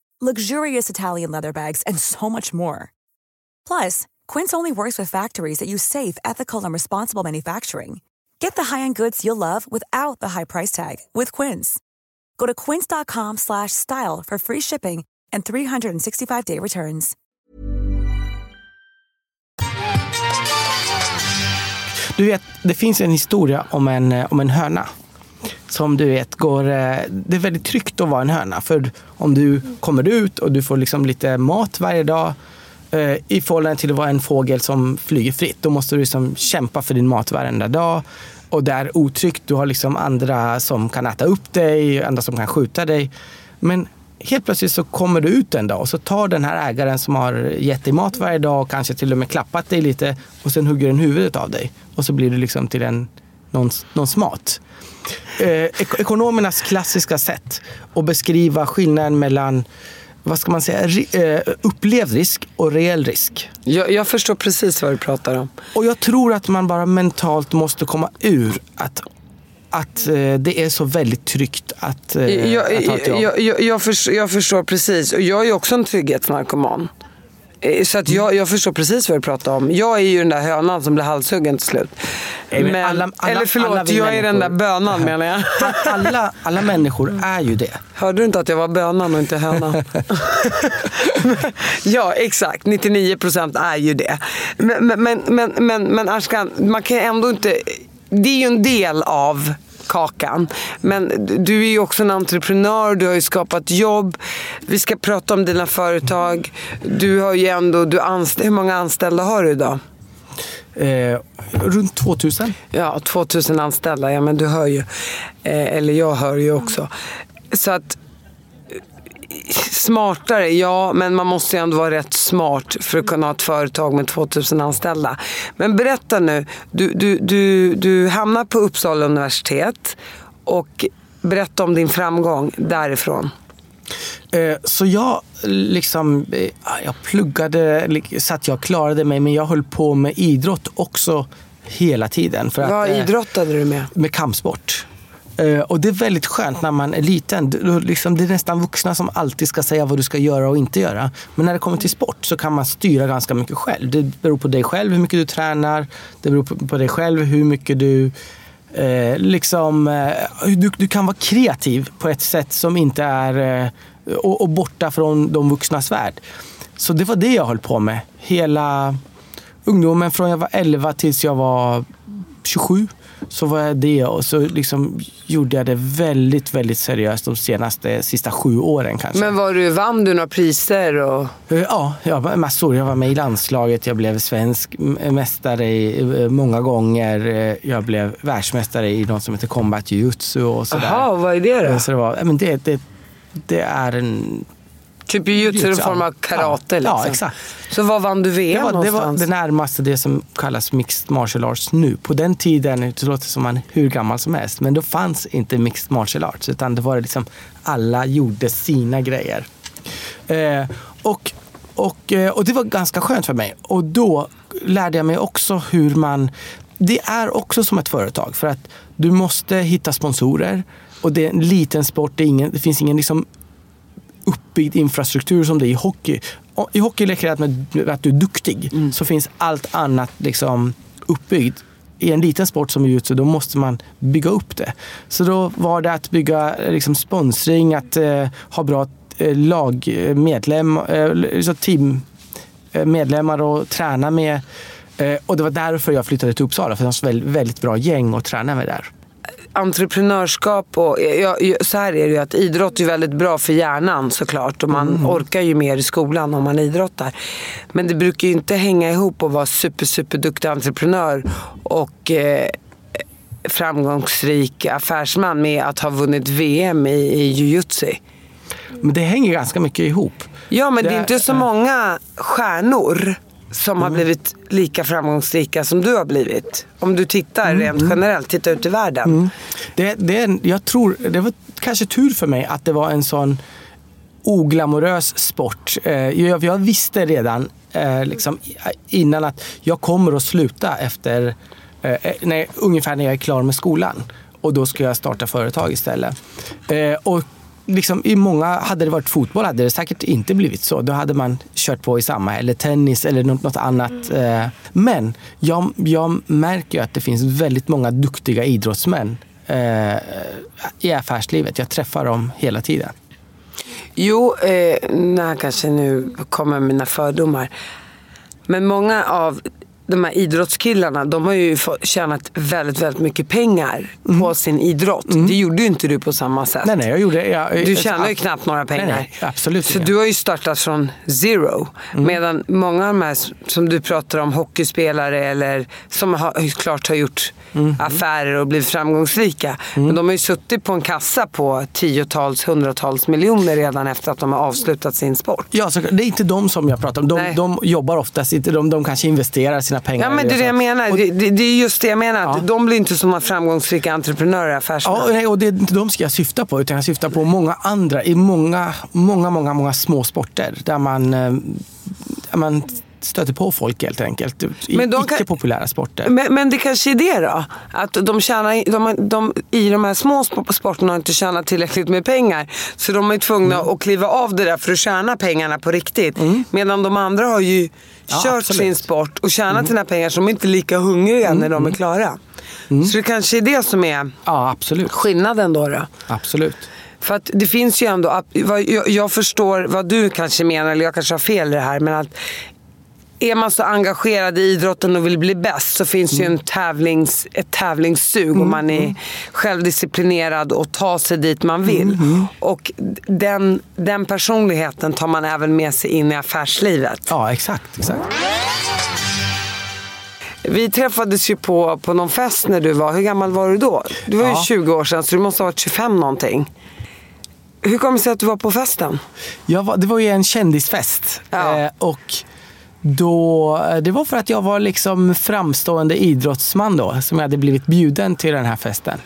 luxurious Italian leather bags, and so much more. Plus, Quince only works with factories that use safe, ethical, and responsible manufacturing. Get the high-end goods you'll love without the high price tag with Quince. Go to quince.com/style for free shipping and 365-day returns. Du vet, det finns en historia om en, eh, om en höna. Som du vet går... Eh, det är väldigt tryggt att vara en höna. För om du kommer ut och du får liksom lite mat varje dag eh, i förhållande till att vara en fågel som flyger fritt. Då måste du liksom kämpa för din mat varenda dag. Och det är otryggt. Du har liksom andra som kan äta upp dig, andra som kan skjuta dig. Men helt plötsligt så kommer du ut en dag och så tar den här ägaren som har gett dig mat varje dag och kanske till och med klappat dig lite och sen hugger den huvudet av dig. Och så blir du liksom till en, någons, någons mat. Eh, ekonomernas klassiska sätt att beskriva skillnaden mellan vad ska man säga, eh, upplevd risk och reell risk. Jag, jag, förstår precis vad du pratar om. Och jag tror att man bara mentalt måste komma ur att att eh, det är så väldigt tryggt att, eh, jag, att ha ett jobb. Jag, jag, jag, förstår, jag förstår precis. Och jag är också en trygghetsnarkoman. Eh, så att jag, jag förstår precis vad du pratar om. Jag är ju den där hönan som blir halshuggen till slut. Men, alla, alla, eller förlåt, jag människor. är den där bönan menar jag. Alla, alla människor är ju det. Hörde du inte att jag var bönan och inte hönan? ja, exakt. 99% är ju det. Men, men, men, men, men Ashkan, man kan ändå inte det är ju en del av kakan. Men du är ju också en entreprenör, du har ju skapat jobb. Vi ska prata om dina företag. Du har ju ändå, du anställ, hur många anställda har du idag? Eh, runt 2000. Ja, 2000 anställda. Ja, men du hör ju. Eh, eller jag hör ju också. Så att smartare, ja, men man måste ju ändå vara rätt smart för att kunna ha ett företag med 2000 anställda. Men berätta nu, du, du, du, du hamnar på Uppsala universitet och berätta om din framgång därifrån. Eh, så jag liksom, eh, jag pluggade så att jag klarade mig, men jag höll på med idrott också hela tiden. För Vad att, eh, idrottade du med? Med kampsport. Eh, och det är väldigt skönt när man är liten. Då Liksom, det är nästan vuxna som alltid ska säga vad du ska göra och inte göra. Men när det kommer till sport så kan man styra ganska mycket själv. Det beror på dig själv hur mycket du tränar. Det beror på, dig själv hur mycket du eh, liksom, eh, du, du kan vara kreativ på ett sätt som inte är eh, och, och borta från de vuxnas värld. Så det var det jag höll på med hela ungdomen från jag var 11 tills jag var 27 så var jag det och så liksom gjorde jag det väldigt, väldigt seriöst de senaste sista sju åren kanske. Men var du, vann du några priser? Och... Eh, Ja, ja, massor. Jag var med i landslaget, jag blev svensk mästare i, eh, många gånger. Eh, Jag blev världsmästare i något som heter combat jiu-jitsu och sådär. Jaha, vad är det då? Så det, var, men det, det, det är en... Typ jujutsu, en form av karate ja, liksom? Ja, exakt. Så var vann du VM Det var, det var någonstans? det närmaste det som kallas mixed martial arts nu. På den tiden, det låter som man hur gammal som helst, men då fanns inte mixed martial arts. Utan det var liksom, alla gjorde sina grejer. Eh, och, och, eh, och det var ganska skönt för mig. Och då lärde jag mig också hur man... Det är också som ett företag. För att du måste hitta sponsorer. Och det är en liten sport. Det, ingen, det finns ingen liksom uppbyggd infrastruktur som det är i hockey. I hockey räcker det med att du är duktig. Så finns allt annat liksom uppbyggt. I en liten sport som jiu-jitsu då måste man bygga upp det. Så då var det att bygga liksom, sponsring, att eh, ha bra eh, lagmedlem, eh, så teammedlemmar att träna med. Eh, och det var därför jag flyttade till Uppsala, för det fanns väldigt, väldigt bra gäng att träna med där. Entreprenörskap och ja, ja, så här är det ju att idrott är väldigt bra för hjärnan såklart och man Mm. orkar ju mer i skolan om man idrottar. Men det brukar ju inte hänga ihop att vara super, super duktig entreprenör och eh, framgångsrik affärsman med att ha vunnit VM i, i jujutsu. Men det hänger ganska mycket ihop. Ja, men det är Det- inte så många stjärnor som har blivit lika framgångsrika som du har blivit. Om du tittar rent generellt, titta ut i världen. Det, det, en- jag tror, det var kanske tur för mig att det var en sån oglamorös sport. Eh, Jag, jag visste redan eh, liksom, innan att jag kommer att sluta efter eh, när, ungefär när jag är klar med skolan. Och då ska jag starta företag istället. Och liksom, I många, hade det varit fotboll hade det säkert inte blivit så. Då hade man kört på i samma, eller tennis eller något, något annat. Eh, Men jag, jag märker ju att det finns väldigt många duktiga idrottsmän eh, i affärslivet. Jag träffar dem hela tiden. Jo, eh, nej, kanske nu kommer mina fördomar. Men många av de här idrottskillarna, de har ju tjänat väldigt, väldigt mycket pengar på sin idrott. Det gjorde ju inte du på samma sätt. Nej, nej, jag gjorde... Jag, Du tjänar ju knappt några pengar. Nej, nej, absolut Så inga. du har ju startat från zero. Medan många av de här som du pratar om, hockeyspelare eller som har, klart har gjort affärer och blivit framgångsrika. Men de har ju suttit på en kassa på tiotals, hundratals miljoner redan efter att de har avslutat sin sport. Ja, så, det är inte de som jag pratar om. De, de jobbar oftast inte. De, de kanske investerar sina pengar. Ja men det är i det jag menar. Och, Det, det, är just det jag menar. Att Ja. De blir inte som framgångsrika entreprenörer, affärsmän. ja, nej, och det är inte de ska jag syfta på. Utan jag syftar på många andra i många, många, många, många små sporter. Där man, eh, där man stöter på folk helt enkelt. I Men de icke-populära sporter. Men, men det kanske är det då? Att de, tjänar, de, de i de här små sp- sporterna har inte tjänat tillräckligt med pengar. Så de är tvungna Mm. att kliva av det där för att tjäna pengarna på riktigt. Medan de andra har ju Ja, kört absolut. Mm. sin sport och tjänat sina pengar så de är inte lika hungriga när de är klara. Mm. Så det kanske är det som är Ja, absolut. skillnaden då. då. absolut. För att det finns ju ändå, jag förstår vad du kanske menar, eller jag kanske har fel i det här, men att är man så engagerad i idrotten och vill bli bäst så finns ju en tävlings, ett tävlingssug och man är självdisciplinerad och tar sig dit man vill. Och den, den personligheten tar man även med sig in i affärslivet. Ja, exakt. exakt. Vi träffades ju på, på någon fest när du var, hur gammal var du då? Du var ju Ja. 20 år sedan så du måste ha varit 25 någonting. Hur kom det sig att du var på festen? Var, det var ju en kändisfest. Ja. Eh, och då, eh, det var för att jag var liksom framstående idrottsman då, som jag hade blivit bjuden till den här festen.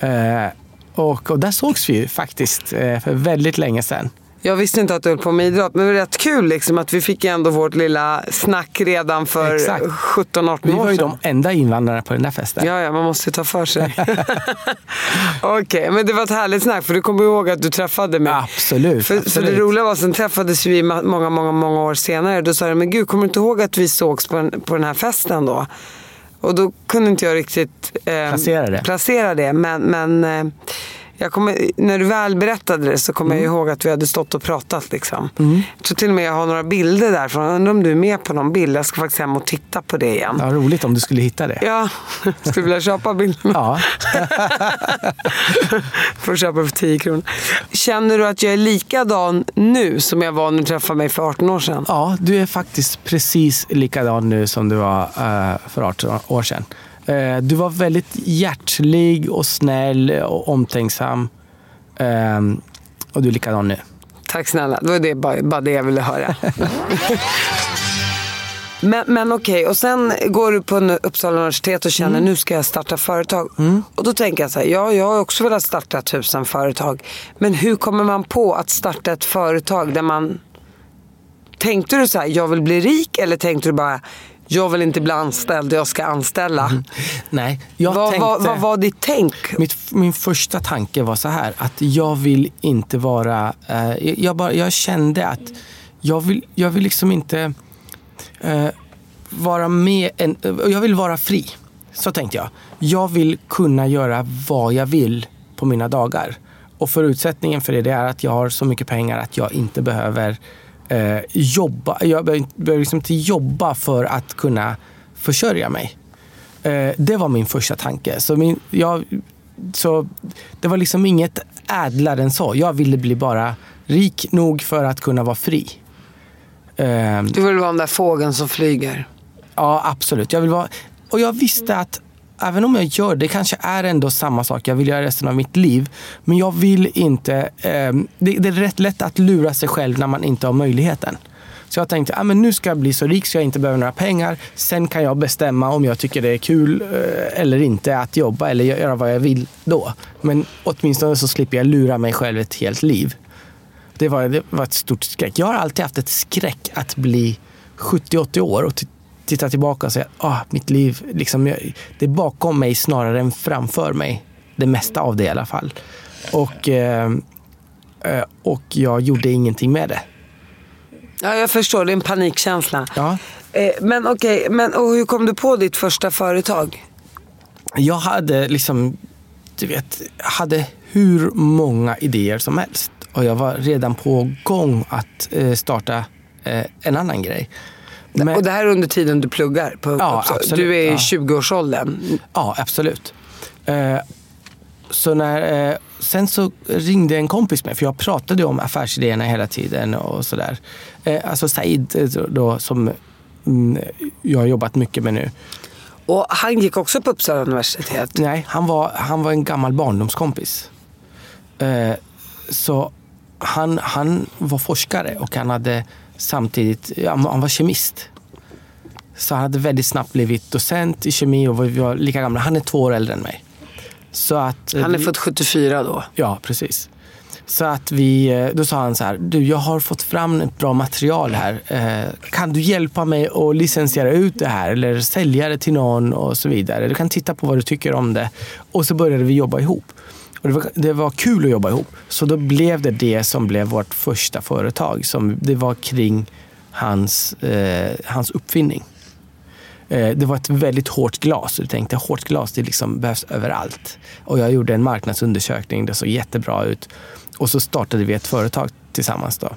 Eh, och, och där sågs vi ju faktiskt eh, för väldigt länge sedan. Jag visste inte att du höll på med idrott, men det var rätt kul liksom, att vi fick ändå vårt lilla snack redan för Exakt. 17-18 Vi år var ju sedan. de enda invandrarna på den där festen. Ja, ja, man måste ju ta för sig. Okej, men det var ett härligt snack för du kommer ihåg att du träffade mig. Absolut, För, absolut. det roliga var, sen träffades vi många, många, många år senare. Då sa jag, men gud, kommer du inte ihåg att vi sågs på, den- på den här festen då? Och då kunde inte jag riktigt eh, Placera det. placera det. Men, men eh, jag kommer, när du väl berättade det så kommer Mm. jag ihåg att vi hade stått och pratat. Liksom. Jag tror till och med jag har några bilder därifrån. Undrar om du är med på någon bild. Jag ska faktiskt hem och titta på det igen. Ja, roligt om du skulle hitta det. Ja, skulle du vilja köpa bilderna? Ja. Får köpa för 10 kronor. Känner du att jag är likadan nu som jag var när du träffade mig för 18 år sedan? Ja, du är faktiskt precis likadan nu som du var eh, för 18 år sedan. Eh, du var väldigt hjärtlig och snäll och omtänksam. Eh, och du är likadan nu. Tack snälla, det var det, bara, bara det jag ville höra. men men okej, och sen går du på Uppsala universitet och känner nu ska jag starta företag. Och då tänker jag så här, ja jag har också velat starta tusen företag. Men hur kommer man på att starta ett företag där man... Tänkte du så här, jag vill bli rik eller tänkte du bara, jag vill inte bli anställd, jag ska anställa? Nej, jag vad, tänkte... vad, vad var ditt tänk? Mitt, min första tanke var så här, att jag vill inte vara... Eh, jag, bara, jag kände att jag vill, jag vill liksom inte eh, vara med... En, eh, jag vill vara fri. Så tänkte jag. Jag vill kunna göra vad jag vill på mina dagar. Och förutsättningen för det, det är att jag har så mycket pengar att jag inte behöver eh, jobba. Jag behöver, liksom inte jobba för att kunna försörja mig. Eh, det var min första tanke. Så, min, jag, så det var liksom inget ädlare än så. Jag ville bli bara rik nog för att kunna vara fri. Eh, Du vill vara den där fågeln som flyger. Ja, absolut. Jag vill vara... Och jag visste att även om jag gör det, kanske är ändå samma sak jag vill göra resten av mitt liv. Men jag vill inte... Eh, det, det är rätt lätt att lura sig själv när man inte har möjligheten. Så jag tänkte, ah, men nu ska jag bli så rik så jag inte behöver några pengar. Sen kan jag bestämma om jag tycker det är kul eh, eller inte att jobba eller göra vad jag vill då. Men åtminstone så slipper jag lura mig själv ett helt liv. Det var, det var ett stort skräck. Jag har alltid haft ett skräck att bli 70-80 år och titta tillbaka och säga att ah, mitt liv liksom, jag, det är bakom mig snarare än framför mig. Det mesta av det i alla fall. Och, eh, eh, och jag gjorde ingenting med det. Ja, jag förstår. Det är en panikkänsla. Ja. Eh, men okej, men och hur kom du på ditt första företag? Jag hade liksom, du vet, hade hur många idéer som helst. Och jag var redan på gång att eh, starta eh, en annan grej. Men- Och det här är under tiden du pluggar? På, Ja, absolut. Du är i Ja. 20-årsåldern. Ja, absolut. Eh, så när, eh, sen så ringde en kompis mig, för jag pratade om affärsidéerna hela tiden och sådär. Eh, alltså Said eh, då, som mm, jag har jobbat mycket med nu. Och han gick också på Uppsala universitet. Nej, han var, han var en gammal barndomskompis. Eh, så han, han var forskare och han hade samtidigt, ja, han var kemist. Så han hade väldigt snabbt blivit docent i kemi och vi var lika gamla. Han är två år äldre än mig. Så att, eh, Han är född 74 då. Ja, precis. Så att vi, eh, då sa han så här, du jag har fått fram ett bra material här. Eh, kan du hjälpa mig att licensiera ut det här eller sälja det till någon och så vidare. Du kan titta på vad du tycker om det. Och så började vi jobba ihop. Och det, var, det var kul att jobba ihop. Så då blev det det som blev vårt första företag. Som, det var kring hans, eh, hans uppfinning. Eh, Det var ett väldigt hårt glas. Jag tänkte hårt glas det liksom behövs överallt. Och jag gjorde en marknadsundersökning. Det såg jättebra ut. Och så startade vi ett företag tillsammans. Då.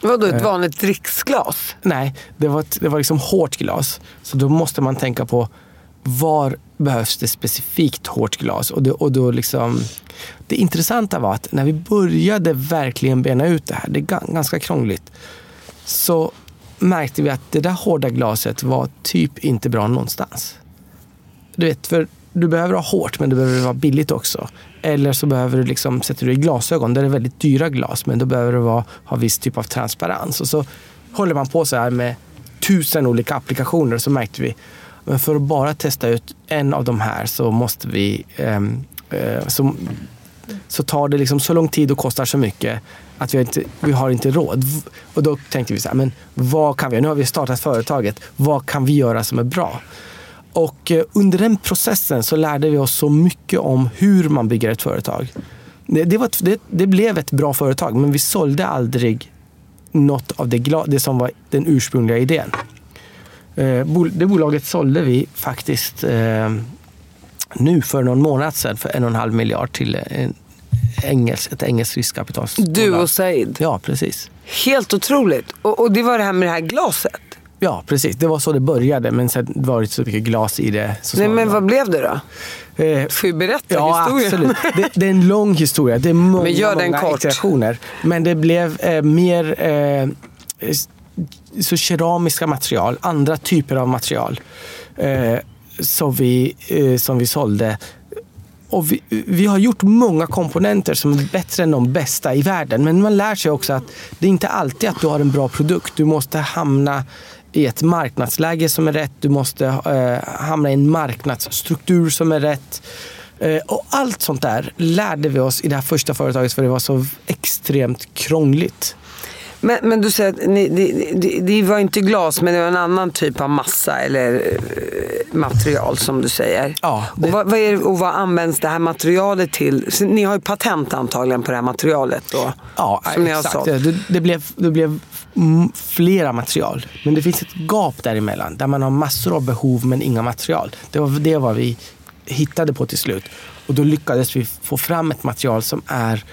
Vadå, Eh. ett vanligt dricksglas? Nej, det var, ett, det var liksom hårt glas. Så då måste man tänka på var behövs det specifikt hårt glas? Och, det, och då liksom, det intressanta var att när vi började verkligen bena ut det här, det är ganska krångligt, så märkte vi att det där hårda glaset var typ inte bra någonstans. Du vet, för du behöver ha hårt men det behöver vara billigt också. Eller så behöver du liksom, sätter du i glasögon, där det är väldigt dyra glas men då behöver du vara, ha viss typ av transparens. Och så håller man på så här med tusen olika applikationer så märkte vi men för att bara testa ut en av de här så måste vi ehm, eh, så så tar det liksom så lång tid och kostar så mycket att vi har inte, vi har inte råd. Och då tänkte vi så här, men vad kan vi göra? Nu har vi startat företaget. Vad kan vi göra som är bra? Och eh, under den processen så lärde vi oss så mycket om hur man bygger ett företag. Det, det, var, det, det blev ett bra företag, men vi sålde aldrig något av det, det som var den ursprungliga idén. Eh, det bolaget sålde vi faktiskt eh, nu för någon månad sedan för en och en halv miljard till engelsk, ett engelskt riskkapitalbolag. Du och Said? Ja, precis. Helt otroligt. Och, och, det var det här med det här glaset? Ja, precis. Det var så det började, men sen var det så mycket glas i det. Så Nej, men vad blev det då? Eh, Får ju berätta ja, historien. Absolut. Det, det, är en lång historia. Det är många, men gör den många kort. iterationer. Men det blev eh, mer eh, så keramiska material, andra typer av material eh, som, vi, eh, som vi sålde. Och vi, vi, har gjort många komponenter som är bättre än de bästa i världen. Men man lär sig också att det är inte alltid att du har en bra produkt. Du måste hamna i ett marknadsläge som är rätt. Du måste eh, hamna i en marknadsstruktur som är rätt. Eh, och allt sånt där lärde vi oss i det här första företaget för det var så extremt krångligt. Men, men du säger att ni, det, det, det, var inte glas, men det var en annan typ av massa eller eh, material som du säger. Ja, det... och, vad, vad är, och vad används det här materialet till? Så ni har ju patent antagligen på det här materialet då? Ja, som exakt. Det, det, blev, det blev flera material. Men det finns ett gap däremellan där man har massor av behov men inga material. Det var det var vi hittade på till slut. Och då lyckades vi få fram ett material som är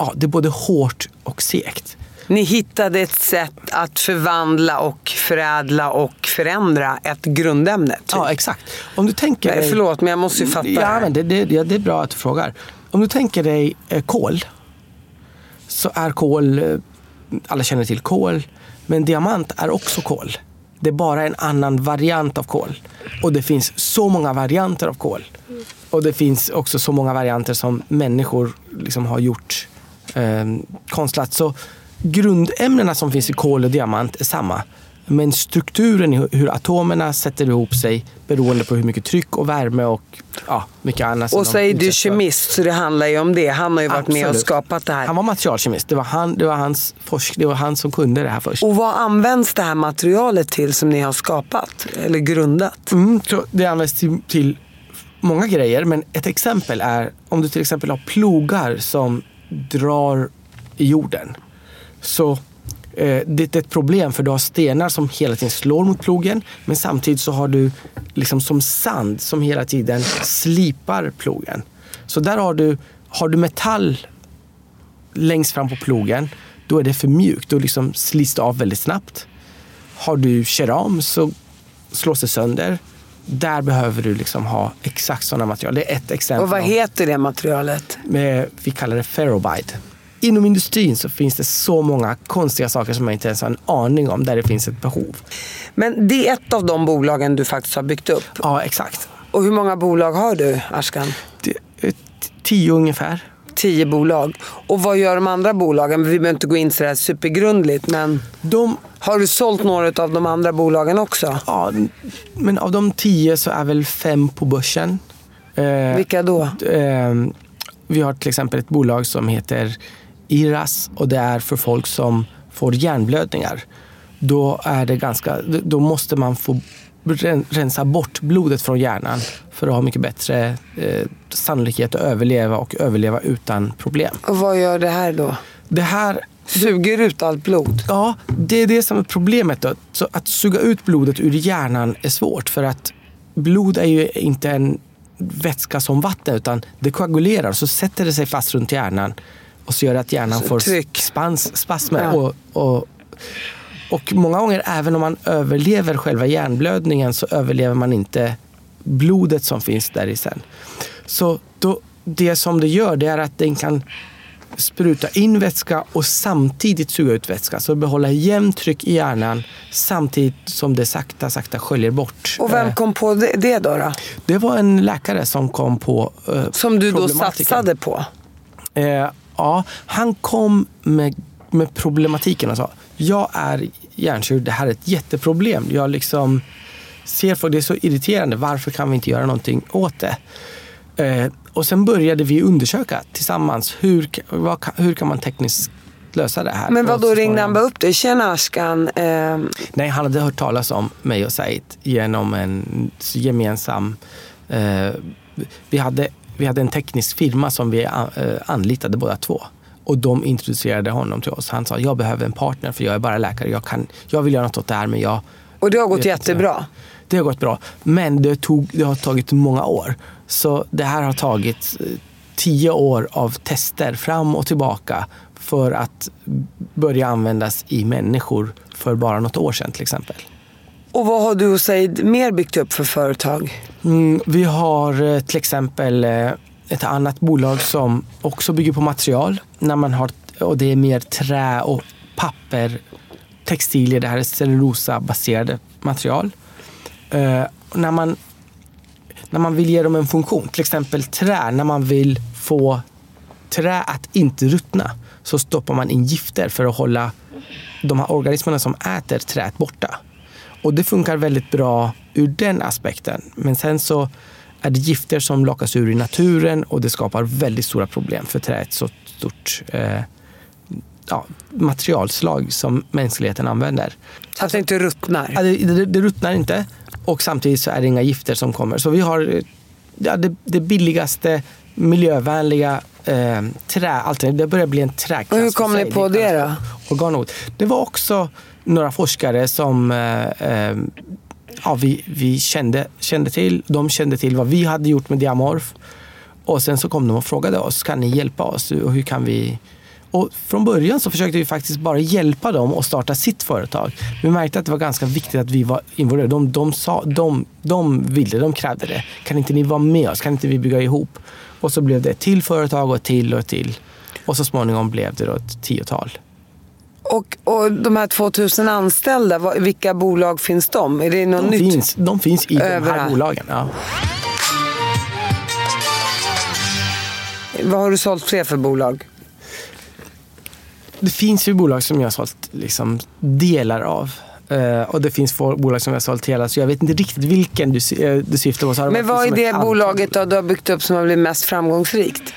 ja, det är både hårt och segt. Ni hittade ett sätt att förvandla och förädla och förändra ett grundämne? Typ. Ja, exakt. Om du tänker Nej, förlåt, men jag måste ju fatta. Ja, men det, det, det är bra att du frågar. Om du tänker dig eh, kol, så är kol, eh, alla känner till kol, men diamant är också kol. Det är bara en annan variant av kol. Och det finns så många varianter av kol. Och det finns också så många varianter som människor liksom har gjort eh, konstlat. Så grundämnena som finns i kol och diamant är samma. Men strukturen i hur atomerna sätter ihop sig beroende på hur mycket tryck och värme och ja, mycket annat. Och så är du kemist, så det handlar ju om det. Han har ju varit Absolut. med och skapat det här. Han var materialkemist. Det var han, det var hans forsk, det var han som kunde det här först. Och vad används det här materialet till som ni har skapat eller grundat? Mm, det används till, till många grejer, men ett exempel är om du till exempel har plogar som drar i jorden. Så eh, det är ett problem för du har stenar som hela tiden slår mot plogen men samtidigt så har du liksom som sand som hela tiden slipar plogen. Så där har du, har du metall längst fram på plogen då är det för mjukt. Då liksom slits det av väldigt snabbt. Har du keram så slås det sönder. Där behöver du liksom ha exakt sådana material. Det är ett exempel. Och vad heter det materialet? Vi kallar det ferrobide. Inom industrin så finns det så många konstiga saker som man inte ens har en aning om där det finns ett behov. Men det är ett av de bolagen du faktiskt har byggt upp? Ja, exakt. Och hur många bolag har du, Ashkan? tio ungefär. Tio bolag. Och vad gör de andra bolagen? Vi behöver inte gå in sådär supergrundligt, men de, har du sålt några av de andra bolagen också? Ja, men av de tio så är väl fem på börsen. Eh, Vilka då? Eh, vi har till exempel ett bolag som heter IRAS och det är för folk som får hjärnblödningar. Då, är det ganska, då måste man få rensa bort blodet från hjärnan för att ha mycket bättre eh, sannolikhet att överleva och överleva utan problem. Och vad gör det här då? Det här suger ut allt blod? Ja, det är det som är problemet. Då. Så att suga ut blodet ur hjärnan är svårt för att blod är ju inte en vätska som vatten utan det koagulerar så sätter det sig fast runt hjärnan och så gör det att hjärnan så får tryck. spans, spasmer. Ja. Och, och, och många gånger, även om man överlever själva hjärnblödningen så överlever man inte blodet som finns där i sen. Så då, det som det gör det är att den kan spruta in vätska och samtidigt suga ut vätska. Så behålla jämnt tryck i hjärnan samtidigt som det sakta, sakta sköljer bort. Och vem eh, kom på det, det då, då? Det var en läkare som kom på uh, Som du då satsade på? Uh, ja, han kom med, med problematiken och sa jag är hjärnkirurg, det här är ett jätteproblem. Jag liksom ser folk, det är så irriterande, varför kan vi inte göra någonting åt det? Eh, och sen började vi undersöka tillsammans hur, vad, hur kan man tekniskt lösa det här. Men vad då ringde han bara upp dig? Tjena Ashkan. Eh, Nej, han hade hört talas om mig och Said genom en gemensam... Eh, vi, hade, vi hade en teknisk firma som vi eh, anlitade båda två. Och de introducerade honom till oss. Han sa, jag behöver en partner för jag är bara läkare. Jag, kan, jag vill göra något åt det här men jag... och det har gått vet inte." jättebra. Det har gått bra. Men det, tog, det har tagit många år. Så det här har tagit eh, tio år av tester fram och tillbaka för att börja användas i människor för bara något år sedan till exempel. Och vad har du och Said mer byggt upp för företag? Mm, vi har eh, till exempel eh, ett annat bolag som också bygger på material. När man har, och det är mer trä och papper, textilier. Det här är cellulosabaserade material. Eh, när, man, när man vill ge dem en funktion, till exempel trä, när man vill få trä att inte ruttna så stoppar man in gifter för att hålla de här organismerna som äter träet borta. Och det funkar väldigt bra ur den aspekten. Men sen så är det gifter som lockas ur i naturen och det skapar väldigt stora problem för träet så stort eh, ja, materialslag som mänskligheten använder. Så att det inte ruttnar. Det, det, det ruttnar inte och samtidigt så är det inga gifter som kommer. Så vi har ja, det, det billigaste miljövänliga eh, träalternativet. Det börjar bli en träklass Och hur kom ni på det då? Organot. Det var också några forskare som eh, eh, ja, vi, vi kände, kände till. De kände till vad vi hade gjort med Diamorf. Och sen så kom de och frågade oss, kan ni hjälpa oss? Och hur kan vi... Och från början så försökte vi faktiskt bara hjälpa dem att starta sitt företag. Vi märkte att det var ganska viktigt att vi var involverade. De, de, sa, de, de ville, de krävde det. Kan inte ni vara med oss? Kan inte vi bygga ihop? Och så blev det ett till företag och ett till och ett till. Och så småningom blev det då ett tiotal. Och, och de här 2000 anställda, vilka bolag finns de? Är det något De nytt? finns, de finns i de här Överallt. bolagen. Ja. Vad har du sålt fler för bolag? Det finns ju bolag som jag har sålt liksom delar av. Eh, och det finns få bolag som jag har sålt hela. Så jag vet inte riktigt vilken du, eh, du syftar på. Men varit vad är det bolaget då du har byggt upp som har blivit mest framgångsrikt?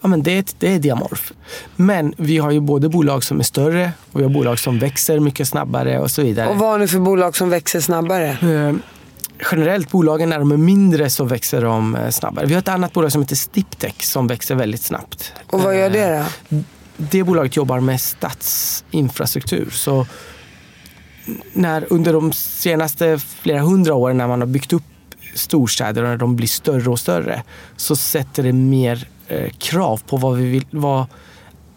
Ja, men det, det är Diamorf. Men vi har ju både bolag som är större och vi har bolag som växer mycket snabbare och så vidare. Och vad har ni för bolag som växer snabbare? Eh, generellt bolagen när de är mindre så växer de snabbare. Vi har ett annat bolag som heter Stiptech som växer väldigt snabbt. Och vad gör det då? Det bolaget jobbar med stadsinfrastruktur. Så när, under de senaste flera hundra åren när man har byggt upp storstäder och när de blir större och större så sätter det mer eh, krav på vad vi vill, vad,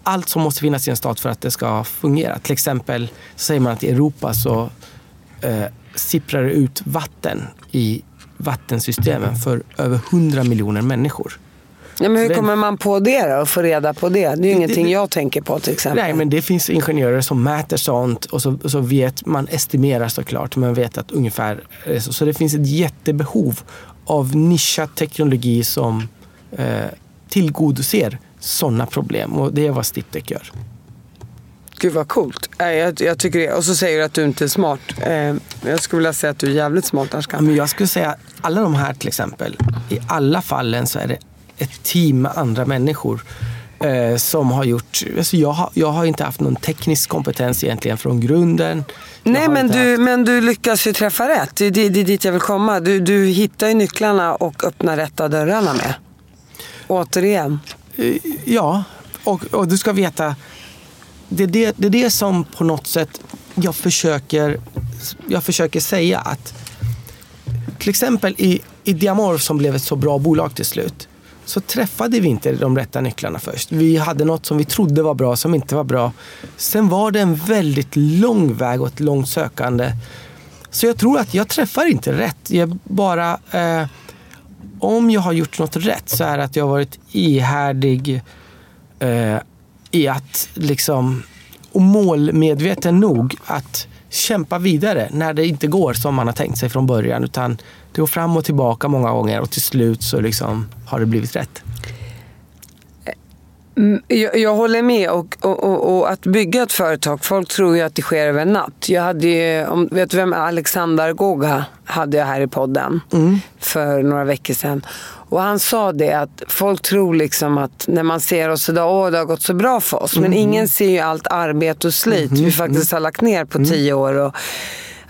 allt som måste finnas i en stad för att det ska fungera. Till exempel så säger man att i Europa så eh, sipprar det ut vatten i vattensystemen för över 100 miljoner människor. Ja, men hur kommer man på det då? Och få reda på det? Det är ju ingenting det- jag tänker på till exempel. Nej, men det finns ingenjörer som mäter sånt och så, och så vet man estimerar såklart, men vet att ungefär är så. Så det finns ett jättebehov av nischad teknologi som eh, tillgodoser sådana problem och det är vad Stiptech gör. Gud vad coolt. Jag, jag tycker det. Och så säger du att du inte är smart. Eh, jag skulle vilja säga att du är jävligt smart Ashkan. men jag skulle säga att alla de här till exempel, i alla fallen så är det ett team med andra människor eh, som har gjort, alltså jag, har, jag har inte haft någon teknisk kompetens egentligen från grunden. Nej men du, haft- men du lyckas ju träffa rätt. Det, det, det är dit jag vill komma. Du, du hittar ju nycklarna och öppnar rätt av dörrarna med. Återigen. Eh, Ja, och, och du ska veta, det är det, det är det som på något sätt jag försöker, jag försöker säga att till exempel i, i Diamorf som blev ett så bra bolag till slut så träffade vi inte de rätta nycklarna först. Vi hade något som vi trodde var bra som inte var bra. Sen var det en väldigt lång väg och ett långt sökande. Så jag tror att jag träffar inte rätt. Jag bara... Eh, om jag har gjort något rätt så är det att jag har varit ihärdig eh, i att liksom och målmedveten nog att kämpa vidare när det inte går som man har tänkt sig från början. Utan det går fram och tillbaka många gånger och till slut så liksom har det blivit rätt. Jag, jag håller med. Och, och, och, och att bygga ett företag, folk tror ju att det sker över en natt. Jag hade ju, om, vet du vem Alexander Goga hade jag här i podden för några veckor sedan. Och han sa det att folk tror liksom att när man ser oss idag, åh det har gått så bra för oss. Men ingen ser ju allt arbete och slit vi faktiskt har lagt ner på tio år. Och,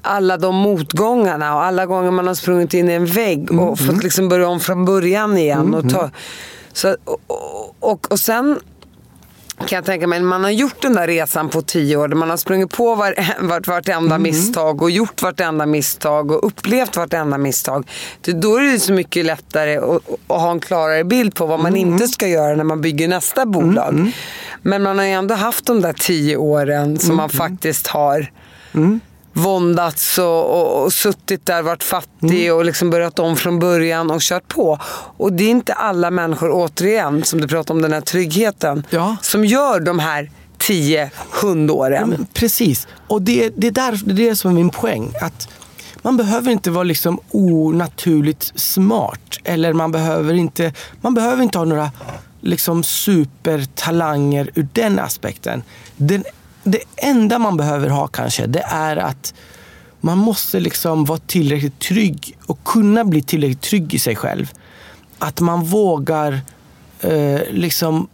alla de motgångarna och alla gånger man har sprungit in i en vägg och fått liksom börja om från början igen. Och, ta, så, och, och, och, sen kan jag tänka mig, man har gjort den där resan på tio år, där man har sprungit på var, vart, vartenda misstag och gjort vartenda misstag och upplevt vartenda misstag. Det, då är det så mycket lättare att, att ha en klarare bild på vad man inte ska göra när man bygger nästa bolag. Men man har ju ändå haft de där tio åren som man faktiskt har våndats och, och, och suttit där, varit fattig och liksom börjat om från början och kört på. Och det är inte alla människor, återigen, som du pratar om den här tryggheten, Ja. som gör de här tio hundåren. Men Precis. Och det, det, är där, det är det som är min poäng. Att man behöver inte vara liksom onaturligt smart. Eller man behöver inte, man behöver inte ha några liksom supertalanger ur den aspekten. Den, det enda man behöver ha kanske, det är att man måste liksom vara tillräckligt trygg och kunna bli tillräckligt trygg i sig själv. Att man vågar eh, liksom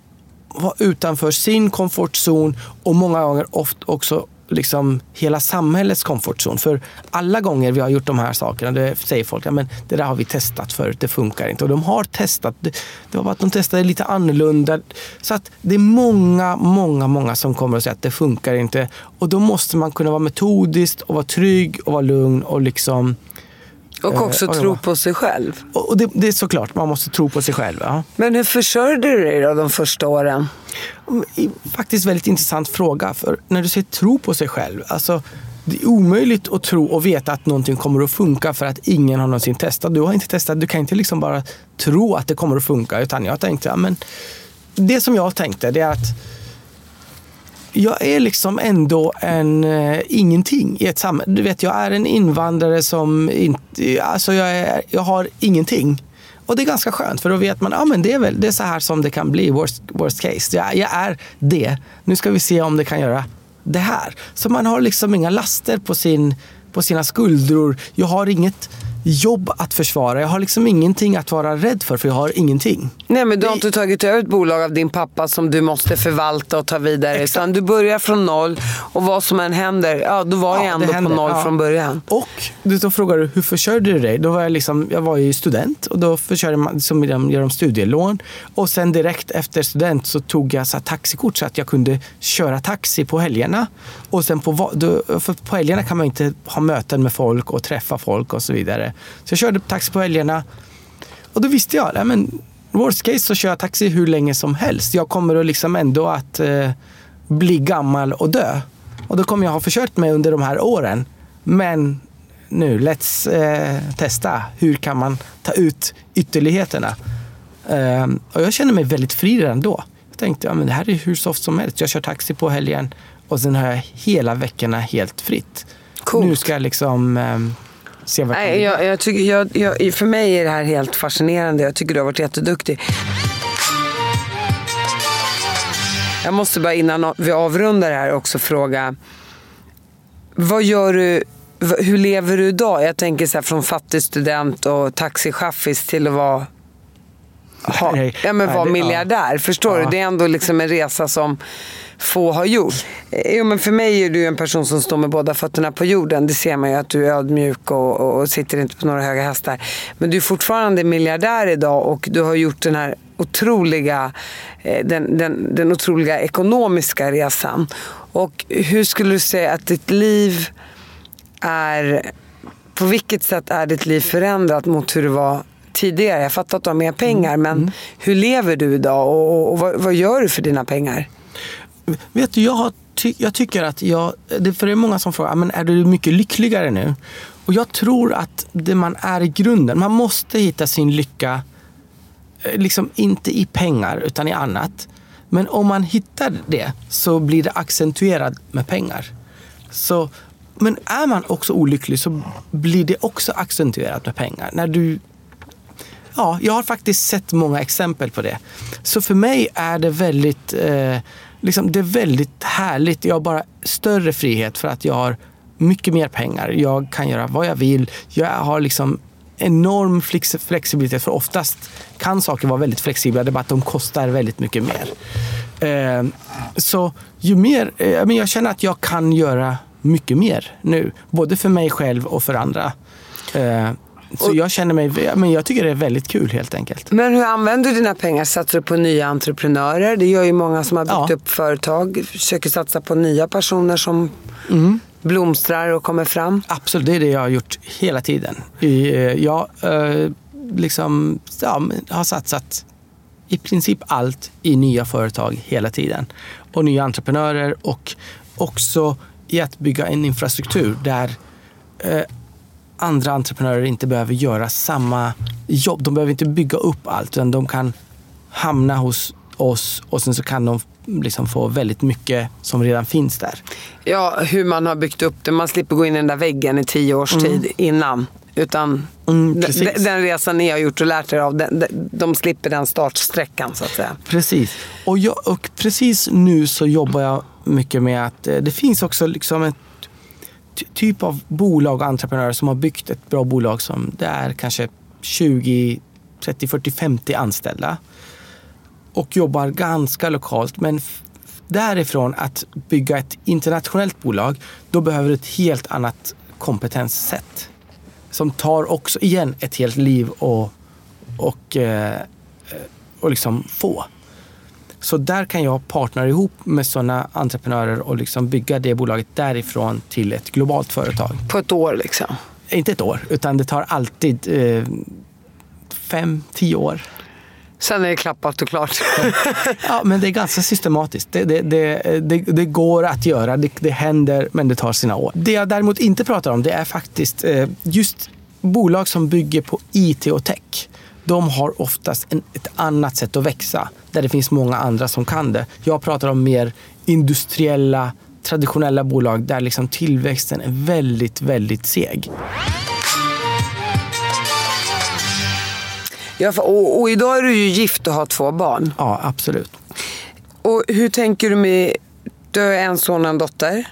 vara utanför sin komfortzon och många gånger ofta också liksom hela samhällets komfortzon. För alla gånger vi har gjort de här sakerna, det säger folk, ja, men det där har vi testat förut, det funkar inte. Och de har testat, det, det var bara att de testade lite annorlunda. Så att det är många, många, många som kommer och säger att det funkar inte. Och då måste man kunna vara metodiskt och vara trygg och vara lugn och liksom och också Eh, oj, tro vad- på sig själv. och och det, det är såklart, man måste tro på sig själv. Ja. Men hur försörjde du dig då de första åren? I- Faktiskt väldigt intressant fråga. För när du säger tro på sig själv. Alltså, det är omöjligt att tro och veta att någonting kommer att funka för att ingen har någonsin testat. Du har inte testat. Du kan inte liksom bara tro att det kommer att funka. Utan jag tänkte, ja, men det som jag tänkte det är att jag är liksom ändå en eh, ingenting i ett samhälle. Du vet, jag är en invandrare som inte... Alltså jag, är, jag har ingenting. Och det är ganska skönt för då vet man att ah, det, är väl, det är så här som det kan bli, worst, worst case. Jag, jag är det. Nu ska vi se om det kan göra det här. Så man har liksom inga laster på, sin, på sina skuldror. Jag har inget jobb att försvara. Jag har liksom ingenting att vara rädd för, för jag har ingenting. Nej men du har inte tagit över ett bolag av din pappa som du måste förvalta och ta vidare. Utan du börjar från noll och vad som än händer, ja då var jag Ja, ändå det händer, på noll ja. från början. Och då frågar du, hur försörjde du dig? Då var jag, liksom, jag var ju student och då försörjde man, de gör de studielån. Och sen direkt efter student så tog jag så taxikort så att jag kunde köra taxi på helgerna. Och sen på, då, för på helgerna kan man inte ha möten med folk och träffa folk och så vidare. Så jag körde taxi på helgerna. Och då visste jag, nej, men worst case så kör jag taxi hur länge som helst. Jag kommer att liksom ändå att eh, bli gammal och dö. Och då kommer jag ha försökt mig under de här åren. Men nu, let's eh, testa. Hur kan man ta ut ytterligheterna? Ehm, och jag känner mig väldigt fri redan då. Jag tänkte, ja, men det här är hur soft som helst. Jag kör taxi på helgen och sen har jag hela veckorna helt fritt. Coolt. Nu ska jag liksom ehm, se vad Nej, jag, jag tycker, jag, jag, för mig är det här helt fascinerande. Jag tycker du har varit jätteduktig. Jag måste bara innan vi avrundar här också fråga. Vad gör du, hur lever du idag? Jag tänker så här från fattig student och taxichaffis till att vara ha, Nej, ja, men nej, det- ja. miljardär. Förstår Ja. du? Det är ändå liksom en resa som få har gjort. Eh, Jo, men för mig är du en person som står med båda fötterna på jorden. Det ser man ju att du är ödmjuk och, och, och sitter inte på några höga hästar. Men du är fortfarande miljardär idag och du har gjort den här otroliga, eh, den, den, den otroliga ekonomiska resan. Och hur skulle du säga att ditt liv är, på vilket sätt är ditt liv förändrat mot hur det var tidigare? Jag fattar att du har mer pengar, men hur lever du idag och, och, och vad, vad gör du för dina pengar? Vet du, jag, har ty- jag tycker att jag, det, för det är många som frågar, ah, men är du mycket lyckligare nu? Och jag tror att det man är i grunden, man måste hitta sin lycka, eh, liksom inte i pengar utan i annat. Men om man hittar det så blir det accentuerat med pengar. Så, men är man också olycklig så blir det också accentuerat med pengar. När du Ja, jag har faktiskt sett många exempel på det. Så för mig är det väldigt, eh, liksom, det är väldigt härligt. Jag har bara större frihet för att jag har mycket mer pengar. Jag kan göra vad jag vill. Jag har liksom enorm flex flexibilitet. För oftast kan saker vara väldigt flexibla. Det är bara att de kostar väldigt mycket mer. Eh, så ju mer, eh, men jag känner att jag kan göra mycket mer nu. Både för mig själv och för andra. Eh, så jag känner mig, men jag tycker det är väldigt kul helt enkelt. Men hur använder du dina pengar? Satsar du på nya entreprenörer? Det gör ju många som har byggt Ja. upp företag. Försöker satsa på nya personer som Mm. blomstrar och kommer fram. Absolut, det är det jag har gjort hela tiden. Eh, Jag eh, liksom, ja, har satsat i princip allt i nya företag hela tiden. Och nya entreprenörer och också i att bygga en infrastruktur där eh, andra entreprenörer inte behöver göra samma jobb. De behöver inte bygga upp allt utan de kan hamna hos oss och sen så kan de liksom få väldigt mycket som redan finns där. Ja, hur man har byggt upp det. Man slipper gå in i den där väggen i tio års tid innan. Utan Mm, den, resan ni har gjort och lärt er av, den, de, de slipper den startsträckan så att säga. Precis. Och, jag, och precis nu så jobbar jag mycket med att eh, det finns också liksom en ty- typ av bolag och entreprenörer som har byggt ett bra bolag som det är kanske 20, 30, 40, 50 anställda. Och jobbar ganska lokalt. Men därifrån att bygga ett internationellt bolag, då behöver du ett helt annat kompetenssätt. Som tar också, igen, ett helt liv och, och, eh, eh, och liksom få. Så där kan jag partnera ihop med sådana entreprenörer och liksom bygga det bolaget därifrån till ett globalt företag. På ett år liksom. Inte ett år, utan det tar alltid eh, fem, tio år. Sen är det klappat och klart. Ja, men det är ganska systematiskt. Det, det, det, det, går att göra, det, det händer, men det tar sina år. Det jag däremot inte pratar om, det är faktiskt eh, just bolag som bygger på IT och tech. De har oftast en, ett annat sätt att växa, där det finns många andra som kan det. Jag pratar om mer industriella, traditionella bolag där liksom tillväxten är väldigt, väldigt seg. ja, och, och idag är du ju gift och har två barn. Ja, absolut. Och hur tänker du med... Du har en son och en dotter.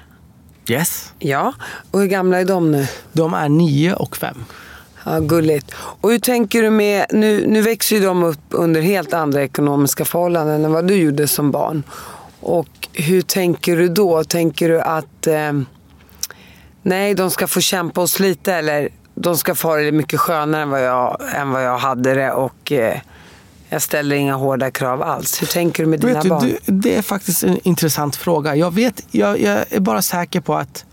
Yes. Ja. Och hur gamla är de nu? De är nio och fem. Ja, gulligt. Och hur tänker du med... Nu, nu växer ju de upp under helt andra ekonomiska förhållanden än vad du gjorde som barn. Och hur tänker du då? Tänker du att... Eh, nej, de ska få kämpa och slita eller de ska få ha det mycket skönare än vad jag, än vad jag hade det och eh, jag ställer inga hårda krav alls. Hur tänker du med dina Vet du, barn? du, det är faktiskt en intressant fråga. Jag, vet, jag, jag är bara säker på att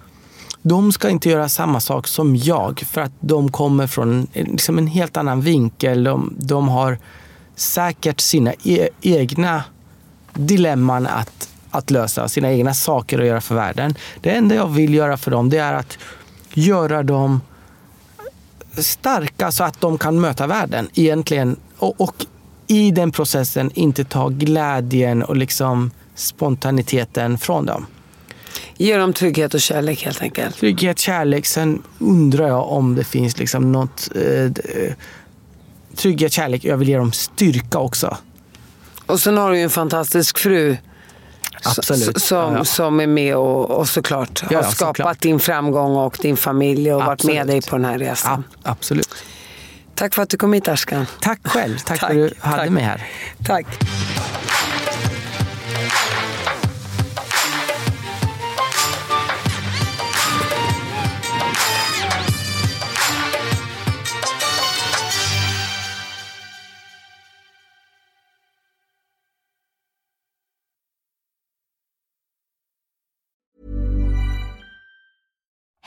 de ska inte göra samma sak som jag. För att de kommer från en- liksom en helt annan vinkel. De, de har säkert sina e, egna dilemman att, att lösa. Sina egna saker att göra för världen. Det enda jag vill göra för dem det är att göra dem starka så att de kan möta världen egentligen. Och, och i den processen inte ta glädjen och liksom spontaniteten från dem. Ge dem trygghet och kärlek helt enkelt. Trygghet, kärlek. Sen undrar jag om det finns liksom något... Eh, eh, trygghet, kärlek. Jag vill ge dem styrka också. Och sen har du ju en fantastisk fru. Absolut. Som, Ja, ja. som är med och, och såklart Ja, har skapat såklart. din framgång och din familj och varit med Absolut. dig på den här resan. Ja, absolut. Tack för att du kom hit Ashkan. Tack själv. Tack, Tack, för att du hade tack. mig här. Tack.